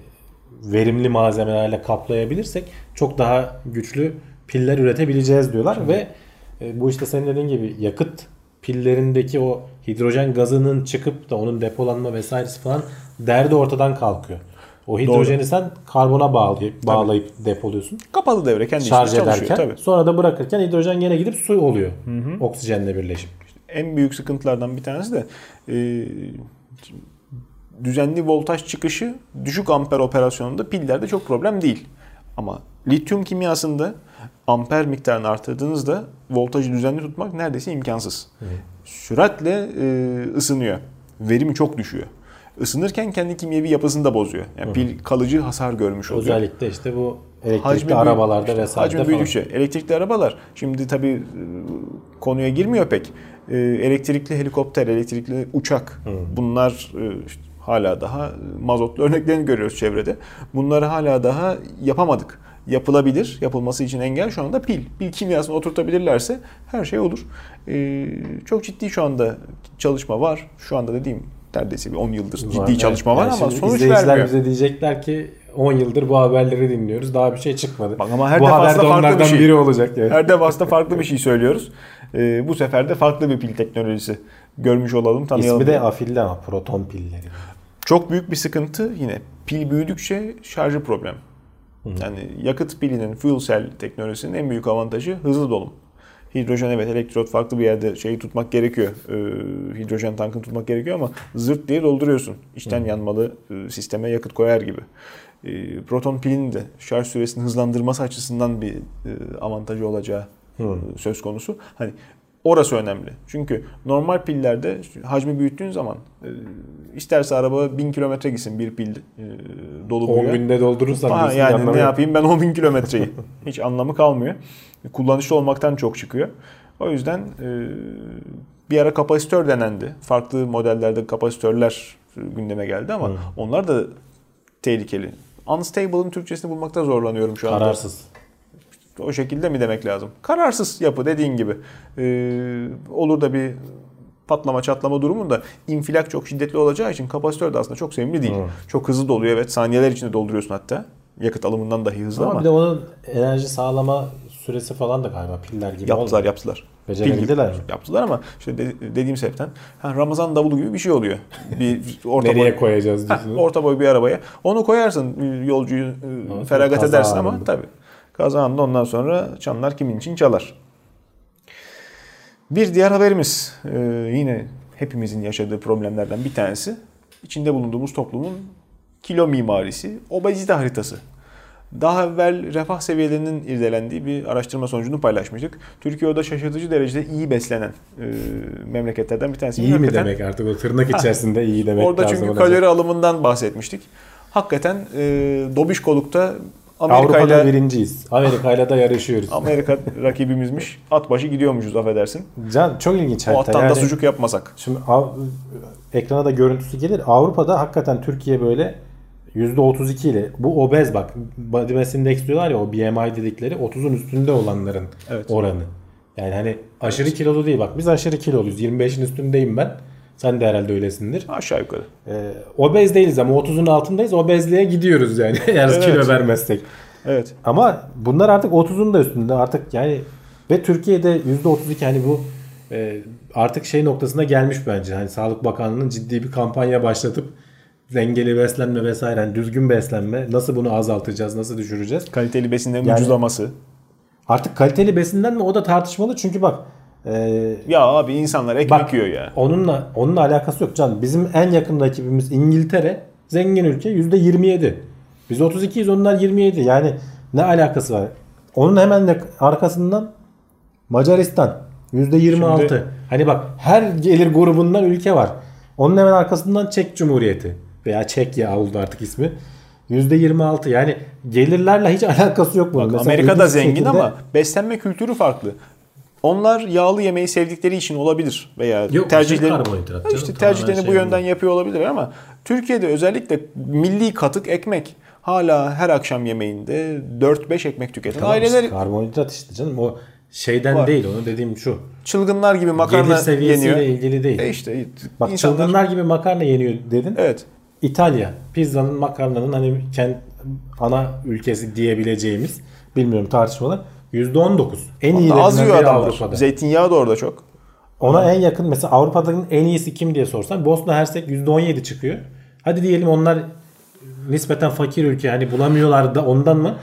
verimli malzemelerle kaplayabilirsek çok daha güçlü piller üretebileceğiz diyorlar ve e, bu işte senin dediğin gibi yakıt pillerindeki o hidrojen gazının çıkıp da onun depolanma vesairesi falan derdi ortadan kalkıyor. O hidrojeni sen karbona bağlayıp, bağlayıp depoluyorsun. Kapalı devre kendi Şarj ederken tabii. sonra da bırakırken hidrojen gene gidip su oluyor. Oksijenle birleşip. En büyük sıkıntılardan bir tanesi de e, düzenli voltaj çıkışı düşük amper operasyonunda pillerde çok problem değil. Ama lityum kimyasında amper miktarını artırdığınızda voltajı düzenli tutmak neredeyse imkansız. Süratle e, ısınıyor. Verimi çok düşüyor. Isınırken kendi kimyevi yapısını da bozuyor. Yani pil kalıcı hasar görmüş oluyor. Özellikle işte bu elektrikli Hacmi arabalarda işte vesaire hacmi büyüdükçe. Elektrikli arabalar şimdi tabii e, konuya girmiyor pek. E, Elektrikli helikopter, elektrikli uçak bunlar e, işte hala daha mazotlu örneklerini görüyoruz çevrede. Bunları hala daha yapamadık. Yapılabilir. Yapılması için engel şu anda pil. Pil kimyasını oturtabilirlerse her şey olur. E, Çok ciddi şu anda çalışma var. Şu anda dediğim neredeyse bir 10 yıldır ciddi Var, evet. çalışma var Yani ama sonuç vermiyor. bize diyecekler ki 10 yıldır bu haberleri dinliyoruz. Daha bir şey çıkmadı. Bak ama her bu haber de defasında farklı bir şey. biri olacak. Yani. Her defasında farklı bir şey söylüyoruz. Ee, bu sefer de farklı bir pil teknolojisi görmüş olalım, tanıyalım. İsmi de afilli ama proton pilleri. Çok büyük bir sıkıntı yine pil büyüdükçe şarjı problem. Yani yakıt pilinin fuel cell teknolojisinin en büyük avantajı hızlı dolum. Hidrojen evet elektrot farklı bir yerde şeyi tutmak gerekiyor. Ee, hidrojen tankını tutmak gerekiyor ama zırt diye dolduruyorsun. İçten yanmalı e, sisteme yakıt koyar gibi. Ee, proton pilinin de şarj süresini hızlandırması açısından bir e, avantajı olacağı e, söz konusu. Hani orası önemli. Çünkü normal pillerde hacmi büyüttüğün zaman e, isterse araba 1000 kilometre gitsin bir pil e, dolu 10 boya. günde doldurursan Ha, yani anlamı ne yapayım ben 10 bin kilometreyi. *laughs* Hiç anlamı kalmıyor. Kullanışlı olmaktan çok çıkıyor. O yüzden e, bir ara kapasitör denendi. Farklı modellerde kapasitörler gündeme geldi ama onlar da tehlikeli. Unstable'ın Türkçesini bulmakta zorlanıyorum şu anda. Kararsız. O şekilde mi demek lazım? Kararsız yapı dediğin gibi. Ee, olur da bir patlama çatlama durumunda infilak çok şiddetli olacağı için kapasitör de aslında çok sevimli değil. Çok hızlı doluyor evet. Saniyeler içinde dolduruyorsun hatta. Yakıt alımından dahi hızlı Ama, ama. bir de onun enerji sağlama süresi falan da galiba piller gibi Yaptılar olmuyor. yaptılar. Becerebildiler mi? Yaptılar ama işte de- dediğim sebepten ha, Ramazan davulu gibi bir şey oluyor. Bir orta Nereye boy, koyacağız Ha, diyorsunuz. orta boy bir arabaya. Onu koyarsın e, yolcuyu e, feragat edersin ama tabii. Kaza anında ondan sonra çanlar kimin için çalar. Bir diğer haberimiz e, yine hepimizin yaşadığı problemlerden bir tanesi. İçinde bulunduğumuz toplumun kilo mimarisi, obezite haritası. Daha evvel refah seviyelerinin irdelendiği bir araştırma sonucunu paylaşmıştık. Türkiye o da şaşırtıcı derecede iyi beslenen e, memleketlerden bir tanesi. İyi mi Hakikaten demek artık o tırnak içerisinde iyi demek Orada lazım. çünkü ona. kalori alımından bahsetmiştik. Hakikaten e, dobişkolukta Amerika Avrupa'da ile birinciyiz. Amerika'yla da yarışıyoruz. Amerika rakibimizmiş. At başı gidiyormuşuz affedersin. Can çok ilginç O harita. attan da Yani sucuk yapmasak. Şimdi Av- ekrana da görüntüsü gelir. Avrupa'da hakikaten Türkiye böyle %32 ile bu obez bak body mass index diyorlar ya o BMI dedikleri 30'un üstünde olanların Evet. oranı. Yani hani aşırı kilolu değil bak biz aşırı kiloluyuz 25'in üstündeyim ben. Sen de herhalde öylesindir. Aşağı yukarı. Ee, obez değiliz ama 30'un altındayız. Obezliğe gidiyoruz yani *laughs* eğer Evet. kilo vermezsek. Evet. Ama bunlar artık 30'un da üstünde artık yani ve Türkiye'de %32 hani bu e, artık şey noktasına gelmiş bence. Hani Sağlık Bakanlığı'nın ciddi bir kampanya başlatıp dengeli beslenme vesaire hani düzgün beslenme nasıl bunu azaltacağız nasıl düşüreceğiz? Kaliteli besinlerin Yani- ucuzlaması. Artık kaliteli besinden mi o da tartışmalı çünkü bak e, Ya abi insanlar ekmek Bak, yiyor ya. Onunla onunla alakası yok can. Bizim en yakın rakibimiz İngiltere. Zengin ülke %27. Biz 32'yiz onlar 27. Yani ne alakası var? Onun hemen arkasından Macaristan %26. Şimdi- Hani bak her gelir grubundan ülke var. Onun hemen arkasından Çek Cumhuriyeti veya Çekya oldu artık ismi. %26 yani gelirlerle hiç *laughs* alakası yok bunun. Bak, Mesela Amerika'da zengin şekilde- ama beslenme kültürü farklı. Onlar yağlı yemeği sevdikleri için olabilir veya Yok, tercihleri aşırı karbonhidrat canım. işte Tamamen tercihlerini bu şey yönden değil. yapıyor olabilir ama Türkiye'de özellikle milli katık ekmek hala her akşam yemeğinde 4-5 ekmek tüketen Tamam, aileler işte karbonhidrat işte canım o şeyden Var. değil onu dediğim şu. çılgınlar gibi makarna Gelir seviyesiyle yeniyor. ilgili değil. E işte Bak insanlar çılgınlar gibi makarna yeniyor dedin. evet İtalya pizzanın makarnanın hani kend, ana ülkesi diyebileceğimiz bilmiyorum tartışmalar %19. En iyi az yiyor adamlar. Avrupa'da. Zeytinyağı da orada çok. Ona en yakın mesela Avrupa'nın en iyisi kim diye sorsan Bosna Hersek %17 çıkıyor. Hadi diyelim onlar nispeten fakir ülke hani bulamıyorlar da ondan mı?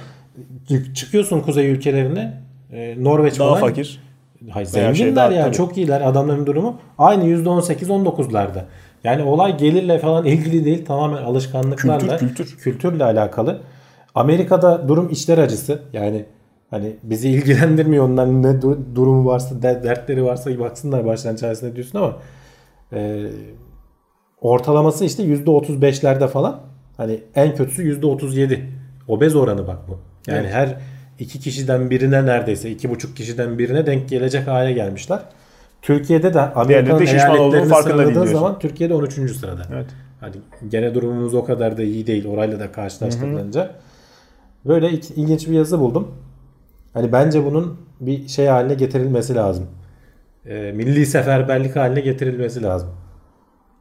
Çıkıyorsun kuzey ülkelerine e, Norveç Daha falan. fakir. Hayır, şey zenginler daha- ya tabii. çok iyiler adamların durumu. Aynı %18-19'larda. Yani olay gelirle falan ilgili değil tamamen alışkanlıklarla. Kültür, kültür. Kültürle alakalı. Amerika'da durum içler acısı. Yani hani bizi ilgilendirmiyor onların ne du- durumu varsa de- dertleri varsa baksınlar baştan çaresine diyorsun ama e, ortalaması işte %35'lerde falan. Hani en kötüsü %37. Obez oranı bak bu. Yani Evet. her iki kişiden birine neredeyse iki buçuk kişiden birine denk gelecek hale gelmişler. Türkiye'de de Amerika'nın eyaletlerini farkında zaman Türkiye'de 13. sırada. Evet. Hani gene durumumuz o kadar da iyi değil. Orayla da karşılaştırılınca. Böyle ilginç bir yazı buldum. Hani bence bunun bir şey haline getirilmesi lazım. Ee, milli seferberlik haline getirilmesi lazım.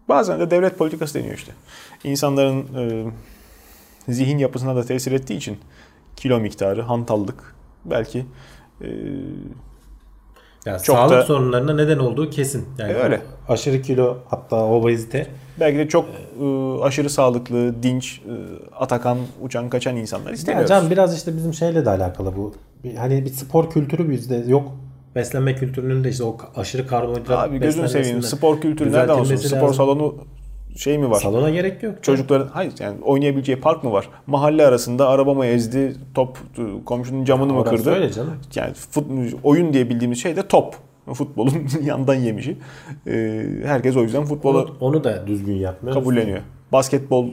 Bazen de devlet politikası deniyor işte. İnsanların e, zihin yapısına da tesir ettiği için kilo miktarı, hantallık belki e, Yani Çok sağlık da- sorunlarına neden olduğu kesin. Yani E, öyle. aşırı kilo hatta obezite belki de çok e, aşırı sağlıklı, dinç, e, atakan, uçan kaçan insanlar Ya istemiyoruz. can biraz işte bizim şeyle de alakalı bu. Bir, hani bir spor kültürü bizde yok. Beslenme kültürünün de işte o aşırı karbonhidrat Abi gözünü seveyim spor kültürü nereden olsun? düzeltilmesi Spor lazım. salonu şey mi var? Salona gerek yok. Çocukların hayır yani oynayabileceği park mı var? Mahalle arasında arabamı ezdi, top komşunun camını mı Orası kırdı? öyle canım. Yani fut, oyun diye bildiğimiz şey de top. Futbolun *laughs* yandan yemişi. Ee, herkes o yüzden futbolu Onu, onu da düzgün yapmıyor. kabulleniyor. Basketbol e,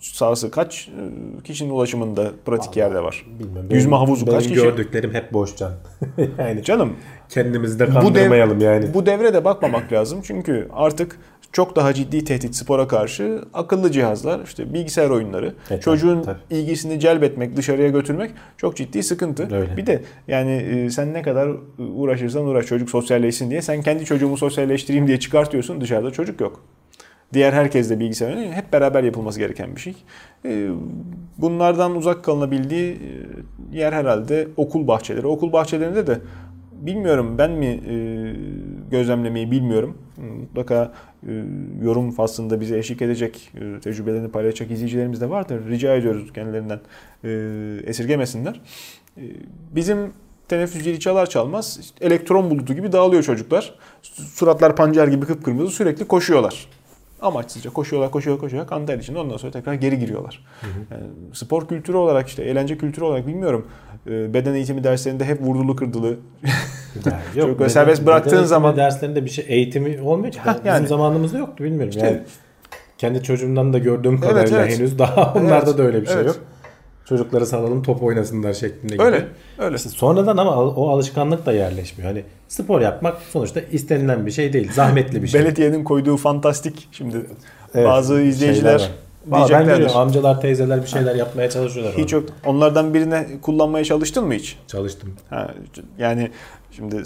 sahası kaç e, kişinin ulaşımında pratik yerde var? Bilmiyorum. Yüzme havuzu benim kaç kişi? gördüklerim hep boş can. *laughs* yani Canım kendimizi de bu, dev, kandırmayalım yani. bu devre de bakmamak lazım. Çünkü artık çok daha ciddi tehdit spora karşı akıllı cihazlar, işte bilgisayar oyunları, tabii, çocuğun tabii. ilgisini celbetmek, dışarıya götürmek çok ciddi sıkıntı. Öyle. Bir de yani e, sen ne kadar uğraşırsan uğraş çocuk sosyalleşsin diye sen kendi çocuğumu sosyalleştireyim diye çıkartıyorsun dışarıda çocuk yok. Diğer herkes de bilgisayar oyunu hep beraber yapılması gereken bir şey. Ee, bunlardan uzak kalınabildiği e, yer herhalde okul bahçeleri. Okul bahçelerinde de bilmiyorum ben mi e, gözlemlemeyi bilmiyorum. Mutlaka e, yorum faslında bize eşlik edecek, e, tecrübelerini paylaşacak izleyicilerimiz de vardır. Rica ediyoruz kendilerinden e, esirgemesinler. Bizim teneffüs zili çalar çalmaz elektron bulutu gibi dağılıyor çocuklar. Suratlar pancar gibi kıpkırmızı sürekli koşuyorlar. Amaçsızca koşuyorlar, koşuyorlar, koşuyorlar. Kan ter içinde ondan sonra tekrar geri giriyorlar. Yani spor kültürü olarak işte eğlence kültürü olarak bilmiyorum. E, beden eğitimi derslerinde hep vurdulu kırdılı. *laughs* Yani yok, Çok böyle serbest bıraktığın eğitimi zaman- derslerinde bir şey eğitimi olmuyor ki. Bizim yani. zamanımızda yoktu bilmiyorum. İşte- yani kendi çocuğumdan da gördüğüm kadarıyla evet. henüz daha onlarda Evet, da öyle bir şey evet. yok. Çocukları salalım top oynasınlar şeklinde gibi. Öyle, öyle. İşte sonradan ama o alışkanlık da yerleşmiyor. Hani spor yapmak sonuçta istenilen bir şey değil. Zahmetli bir şey. Belediyenin koyduğu fantastik şimdi Evet, bazı izleyiciler var. Valla ben biliyorum amcalar teyzeler bir şeyler yapmaya çalışıyorlar. Hiç orada. yok. Onlardan birine kullanmaya çalıştın mı hiç? Çalıştım. Ha, yani şimdi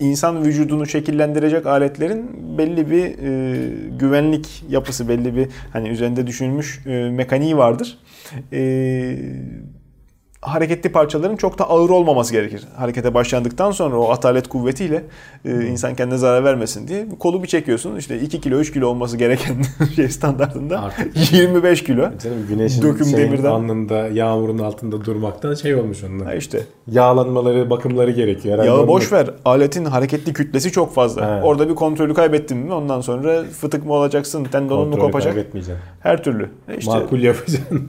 insan vücudunu şekillendirecek aletlerin belli bir e, güvenlik yapısı, belli bir hani üzerinde düşünülmüş e, mekaniği vardır. E, hareketli parçaların çok da ağır olmaması gerekir. Harekete başlandıktan sonra o atalet kuvvetiyle e, insan kendine zarar vermesin diye kolu bir çekiyorsun. İşte 2 kilo 3 kilo olması gereken *laughs* şey standartında Artık. 25 kilo. Canım güneşin Döküm şeyin demirden. alnında yağmurun altında durmaktan şey olmuş onlar. Ha işte Yağlanmaları, bakımları gerekiyor. Herhalde Yağı boş ver. Aletin hareketli kütlesi çok fazla. He. Orada bir kontrolü kaybettin mi ondan sonra fıtık mı olacaksın, tendonun mu Kontrolü kopacak? kaybetmeyeceksin. Her türlü. E işte Makul yapacaksın. *laughs*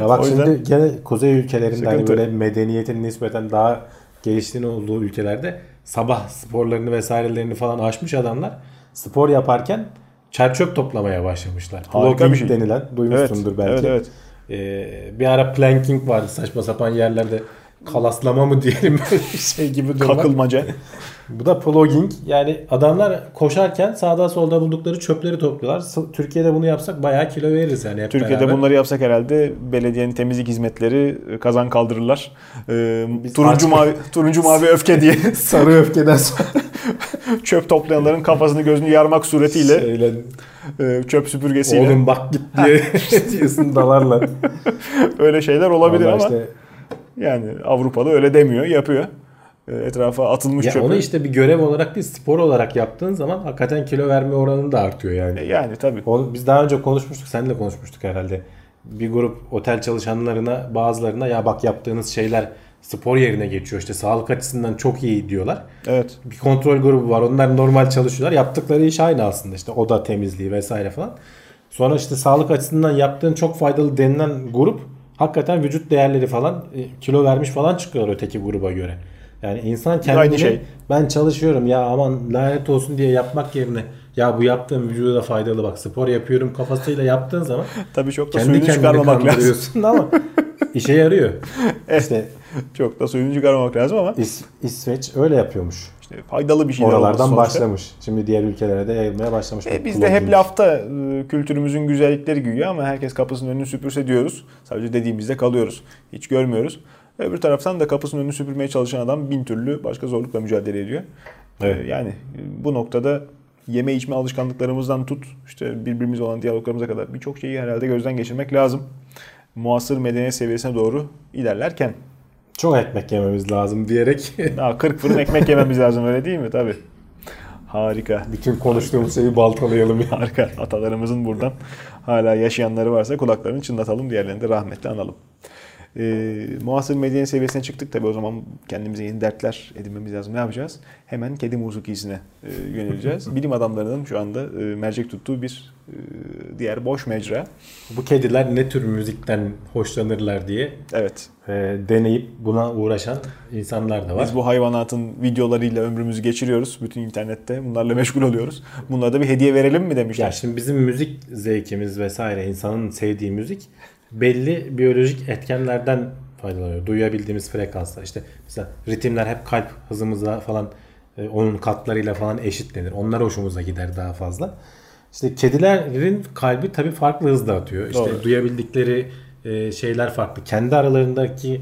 ya bak yüzden- şimdi gene kuzey ülkelerinde hani Sıkıntı. böyle medeniyetin nispeten daha geliştiğini olduğu ülkelerde sabah sporlarını vesairelerini falan aşmış adamlar spor yaparken çerçöp toplamaya başlamışlar. Harika bir şey. denilen evet, duymuşsundur belki. evet, evet. Ee, bir ara planking vardı saçma sapan yerlerde kalaslama mı diyelim böyle bir şey gibi durmak. Kakılmaca. Bu da plugging. Yani adamlar koşarken sağda solda buldukları çöpleri topluyorlar. Türkiye'de bunu yapsak bayağı kilo veririz yani hep Türkiye'de beraber. bunları yapsak herhalde belediyenin temizlik hizmetleri e, kazan kaldırırlar. Ee, Biz turuncu mavi turuncu mavi *laughs* öfke diye sarı öfkeden sonra *laughs* çöp toplayanların kafasını gözünü yarmak suretiyle Şeyle, e, çöp süpürgesiyle oğlum bak git diye *laughs* diyorsun dalarlar. öyle şeyler olabilir Vallahi ama işte, yani Avrupalı öyle demiyor, yapıyor. E, Etrafa atılmış ya çöpü. onu işte bir görev olarak değil spor olarak yaptığın zaman hakikaten kilo verme oranın da artıyor yani. E, Yani tabii. Onu biz daha önce konuşmuştuk. Seninle konuşmuştuk herhalde. Bir grup otel çalışanlarına bazılarına ya bak yaptığınız şeyler spor yerine geçiyor. İşte sağlık açısından çok iyi diyorlar. Evet. Bir kontrol grubu var. Onlar normal çalışıyorlar. Yaptıkları iş aynı aslında. İşte oda temizliği vesaire falan. Sonra işte sağlık açısından yaptığın çok faydalı denilen grup hakikaten vücut değerleri falan e, kilo vermiş falan çıkıyor öteki gruba göre. Yani insan kendini Aynı şey. ben çalışıyorum ya aman lanet olsun diye yapmak yerine ya bu yaptığım vücuda da faydalı bak spor yapıyorum kafasıyla yaptığın zaman *laughs* Tabii çok da kendi suyunu çıkarmamak lazım. *laughs* ama işe yarıyor. İşte Çok da suyunu çıkarmamak lazım ama İs- İsveç öyle yapıyormuş. İşte faydalı bir şey Oralardan başlamış. Şimdi diğer ülkelere de yayılmaya başlamış. E biz de hep lafta e, kültürümüzün güzellikleri güya ama herkes kapısının önünü süpürse diyoruz. Sadece dediğimizde kalıyoruz. Hiç görmüyoruz. Öbür taraftan da kapısının önünü süpürmeye çalışan adam bin türlü başka zorlukla mücadele ediyor. Evet. E, Yani e, bu noktada yeme içme alışkanlıklarımızdan tut işte birbirimiz olan diyaloglarımıza kadar birçok şeyi herhalde gözden geçirmek lazım. Muasır medeniyet seviyesine doğru ilerlerken Çok ekmek yememiz lazım diyerek *laughs* daha 40 fırın ekmek yememiz lazım öyle değil mi? Tabii. Harika. bütün konuştuğumuz şeyi baltalayalım ya. Harika. Atalarımızın buradan hala yaşayanları varsa kulaklarını çınlatalım. Diğerlerini de rahmetle analım. Ee, muhasır medeni seviyesine çıktık tabi o zaman kendimize yeni dertler edinmemiz lazım. Ne yapacağız? Hemen kedi musikisine e, yöneleceğiz. *laughs* Bilim adamlarının şu anda e, mercek tuttuğu bir e, diğer boş mecra. Bu kediler ne tür müzikten hoşlanırlar diye Evet. e, deneyip buna uğraşan insanlar da var. Biz bu hayvanatın videolarıyla ömrümüzü geçiriyoruz. Bütün internette bunlarla meşgul oluyoruz. Bunlara da bir hediye verelim mi demişler. Ya şimdi bizim müzik zevkimiz vesaire insanın sevdiği müzik belli biyolojik etkenlerden faydalanıyor. Duyabildiğimiz frekanslar işte mesela ritimler hep kalp hızımızla falan e, onun katlarıyla falan eşitlenir. Onlar hoşumuza gider daha fazla. İşte kedilerin kalbi tabii farklı hızda atıyor. İşte Doğru. duyabildikleri e, şeyler farklı. Kendi aralarındaki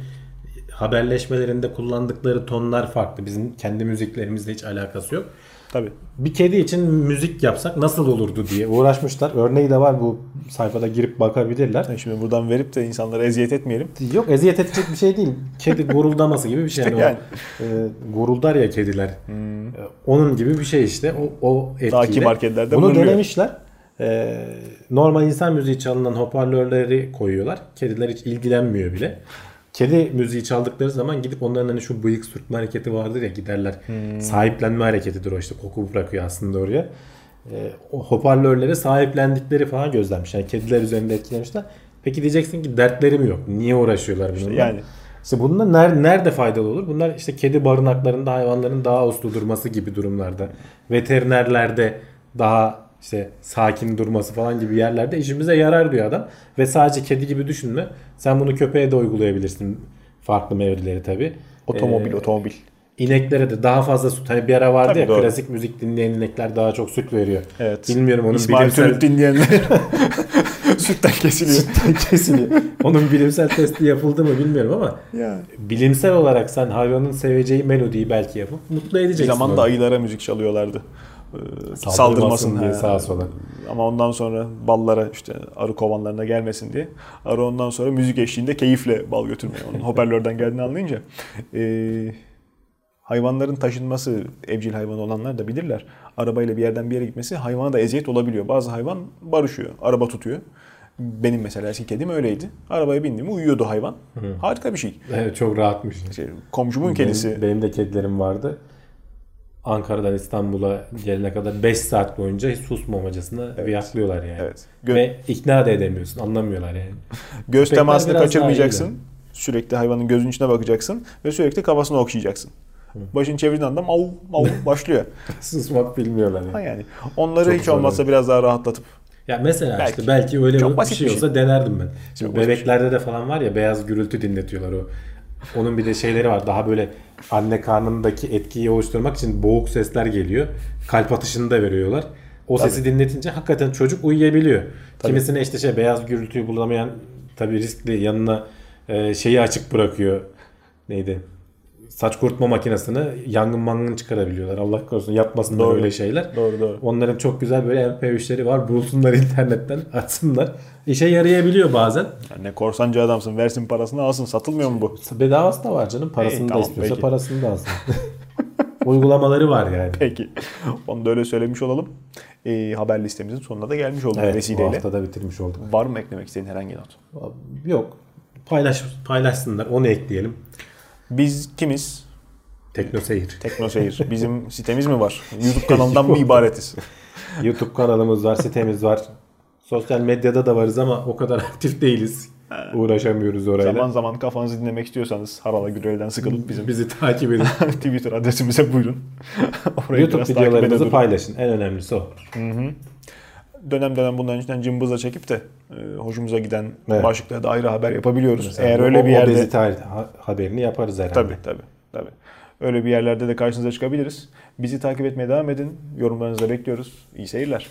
haberleşmelerinde kullandıkları tonlar farklı. Bizim kendi müziklerimizle hiç alakası yok. Tabii. Bir kedi için müzik yapsak nasıl olurdu diye uğraşmışlar. Örneği de var bu sayfada girip bakabilirler. Yani Şimdi buradan verip de insanlara eziyet etmeyelim. Yok eziyet edecek bir şey değil. Kedi guruldaması gibi bir şey. *laughs* İşte Yani, yani. O, e, guruldar ya kediler. E, onun gibi bir şey işte. O, o etkiyle. Daha kibar kediler de Bunu mırlıyor. denemişler. E, normal insan müziği çalınan hoparlörleri koyuyorlar. Kediler hiç ilgilenmiyor bile. Kedi müziği çaldıkları zaman gidip onların hani şu bıyık sürtme hareketi vardır ya giderler. Sahiplenme hareketidir o işte koku bırakıyor aslında oraya. E, o hoparlörlere sahiplendikleri falan gözlenmiş. Yani kediler üzerinde etkilemişler. Peki diyeceksin ki dertleri mi yok? Niye uğraşıyorlar bununla? yani. İşte bunlar nerede, nerede faydalı olur? Bunlar işte kedi barınaklarında hayvanların daha uslu durması gibi durumlarda. Veterinerlerde daha işte sakin durması falan gibi yerlerde işimize yarar diyor adam. Ve sadece kedi gibi düşünme. Sen bunu köpeğe de uygulayabilirsin. Farklı mevrileri tabi. Otomobil, otomobil. İneklere de daha fazla süt. Hani bir ara vardı Tabii, ya doğru. klasik müzik dinleyen inekler daha çok süt veriyor. Evet. Bilmiyorum onun İsmail bilimsel... Türk dinleyenler *laughs* sütten kesiliyor. Kesiliyor. Onun bilimsel testi yapıldı mı bilmiyorum ama ya. bilimsel olarak sen hayvanın seveceği melodiyi belki yapıp mutlu Bir edeceksin. zaman da ayılara müzik çalıyorlardı. Saldırmasın Saldırmasın diye sağa sola. Ama ondan sonra ballara işte arı kovanlarına gelmesin diye. Arı ondan sonra müzik eşliğinde keyifle bal götürmeye. Onun *laughs* hoparlörden geldiğini anlayınca. Ee, hayvanların taşınması evcil hayvan olanlar da bilirler. Arabayla bir yerden bir yere gitmesi hayvana da eziyet olabiliyor. Bazı hayvan barışıyor. Araba tutuyor. Benim mesela eski kedim öyleydi. Arabaya bindim uyuyordu hayvan. Harika bir şey. Evet çok rahatmış. Şey, komşumun kedisi. Benim, benim de kedilerim vardı. Ankara'dan İstanbul'a gelene kadar 5 saat boyunca hiç susmamacasına viyaklıyorlar yani. Evet. Gö- Ve ikna da edemiyorsun. Anlamıyorlar yani. *laughs* Göz Köpekler temasını kaçırmayacaksın. Sürekli hayvanın gözünün içine bakacaksın ve sürekli kafasını okşayacaksın. Başını çevirdiğin anda mav mav *laughs* başlıyor. Susmak bilmiyorlar yani. Ha yani onları Çok hiç olmazsa biraz daha rahatlatıp Ya mesela Belki. işte belki öyle Çok bir şey bir şey. olsa denerdim ben. Şimdi Çok bir bebeklerde de falan var ya beyaz gürültü dinletiyorlar o. Onun bir de şeyleri var. Daha böyle anne karnındaki etkiyi oluşturmak için boğuk sesler geliyor. Kalp atışını da veriyorlar. O sesi dinletince hakikaten çocuk uyuyabiliyor. Kimisine işte şey beyaz gürültüyü bulamayan tabii riskli yanına e, şeyi açık bırakıyor. Neydi? Saç kurutma makinesini yangın mangın çıkarabiliyorlar. Allah korusun yapmasınlar Doğru. öyle şeyler. Doğru, doğru. Onların çok güzel böyle MP3'leri var. Bulsunlar *laughs* internetten açsınlar. İşe yarayabiliyor bazen. yani ne korsancı adamsın versin parasını alsın satılmıyor mu bu? Bedavası da var canım. Parasını İyi, da tamam, istiyorsa peki. parasını da alsın. *laughs* Uygulamaları var yani. Peki. Onu da öyle söylemiş olalım. Ee, haber listemizin sonuna da gelmiş olduk Evet bu vesileyle. hafta da bitirmiş olduk. Var mı eklemek istediğin herhangi not? Yok. Paylaş, paylaşsınlar. Onu ekleyelim. Biz kimiz? Tekno Seyir. Teknoseyir. Bizim *laughs* sitemiz mi var? YouTube kanalından mı *laughs* ibaretiz? YouTube kanalımız var, sitemiz var. Sosyal medyada da varız ama o kadar *laughs* aktif değiliz. Uğraşamıyoruz orayla. zaman zaman kafanızı dinlemek istiyorsanız Harala Gürel'den sıkılıp bizim Bizi takip edin. Twitter adresimize buyurun. Orayı YouTube videolarımızı paylaşın. En önemlisi o. Dönem dönem bunların içinden cımbızla çekip de e, hoşumuza giden Evet. başlıklarda da ayrı haber yapabiliyoruz. Mesela Eğer öyle bir yerde obezite ha- haberini yaparız herhalde. tabii tabii tabii. Öyle bir yerlerde de karşınıza çıkabiliriz. Bizi takip etmeye devam edin. Yorumlarınızı da bekliyoruz. İyi seyirler.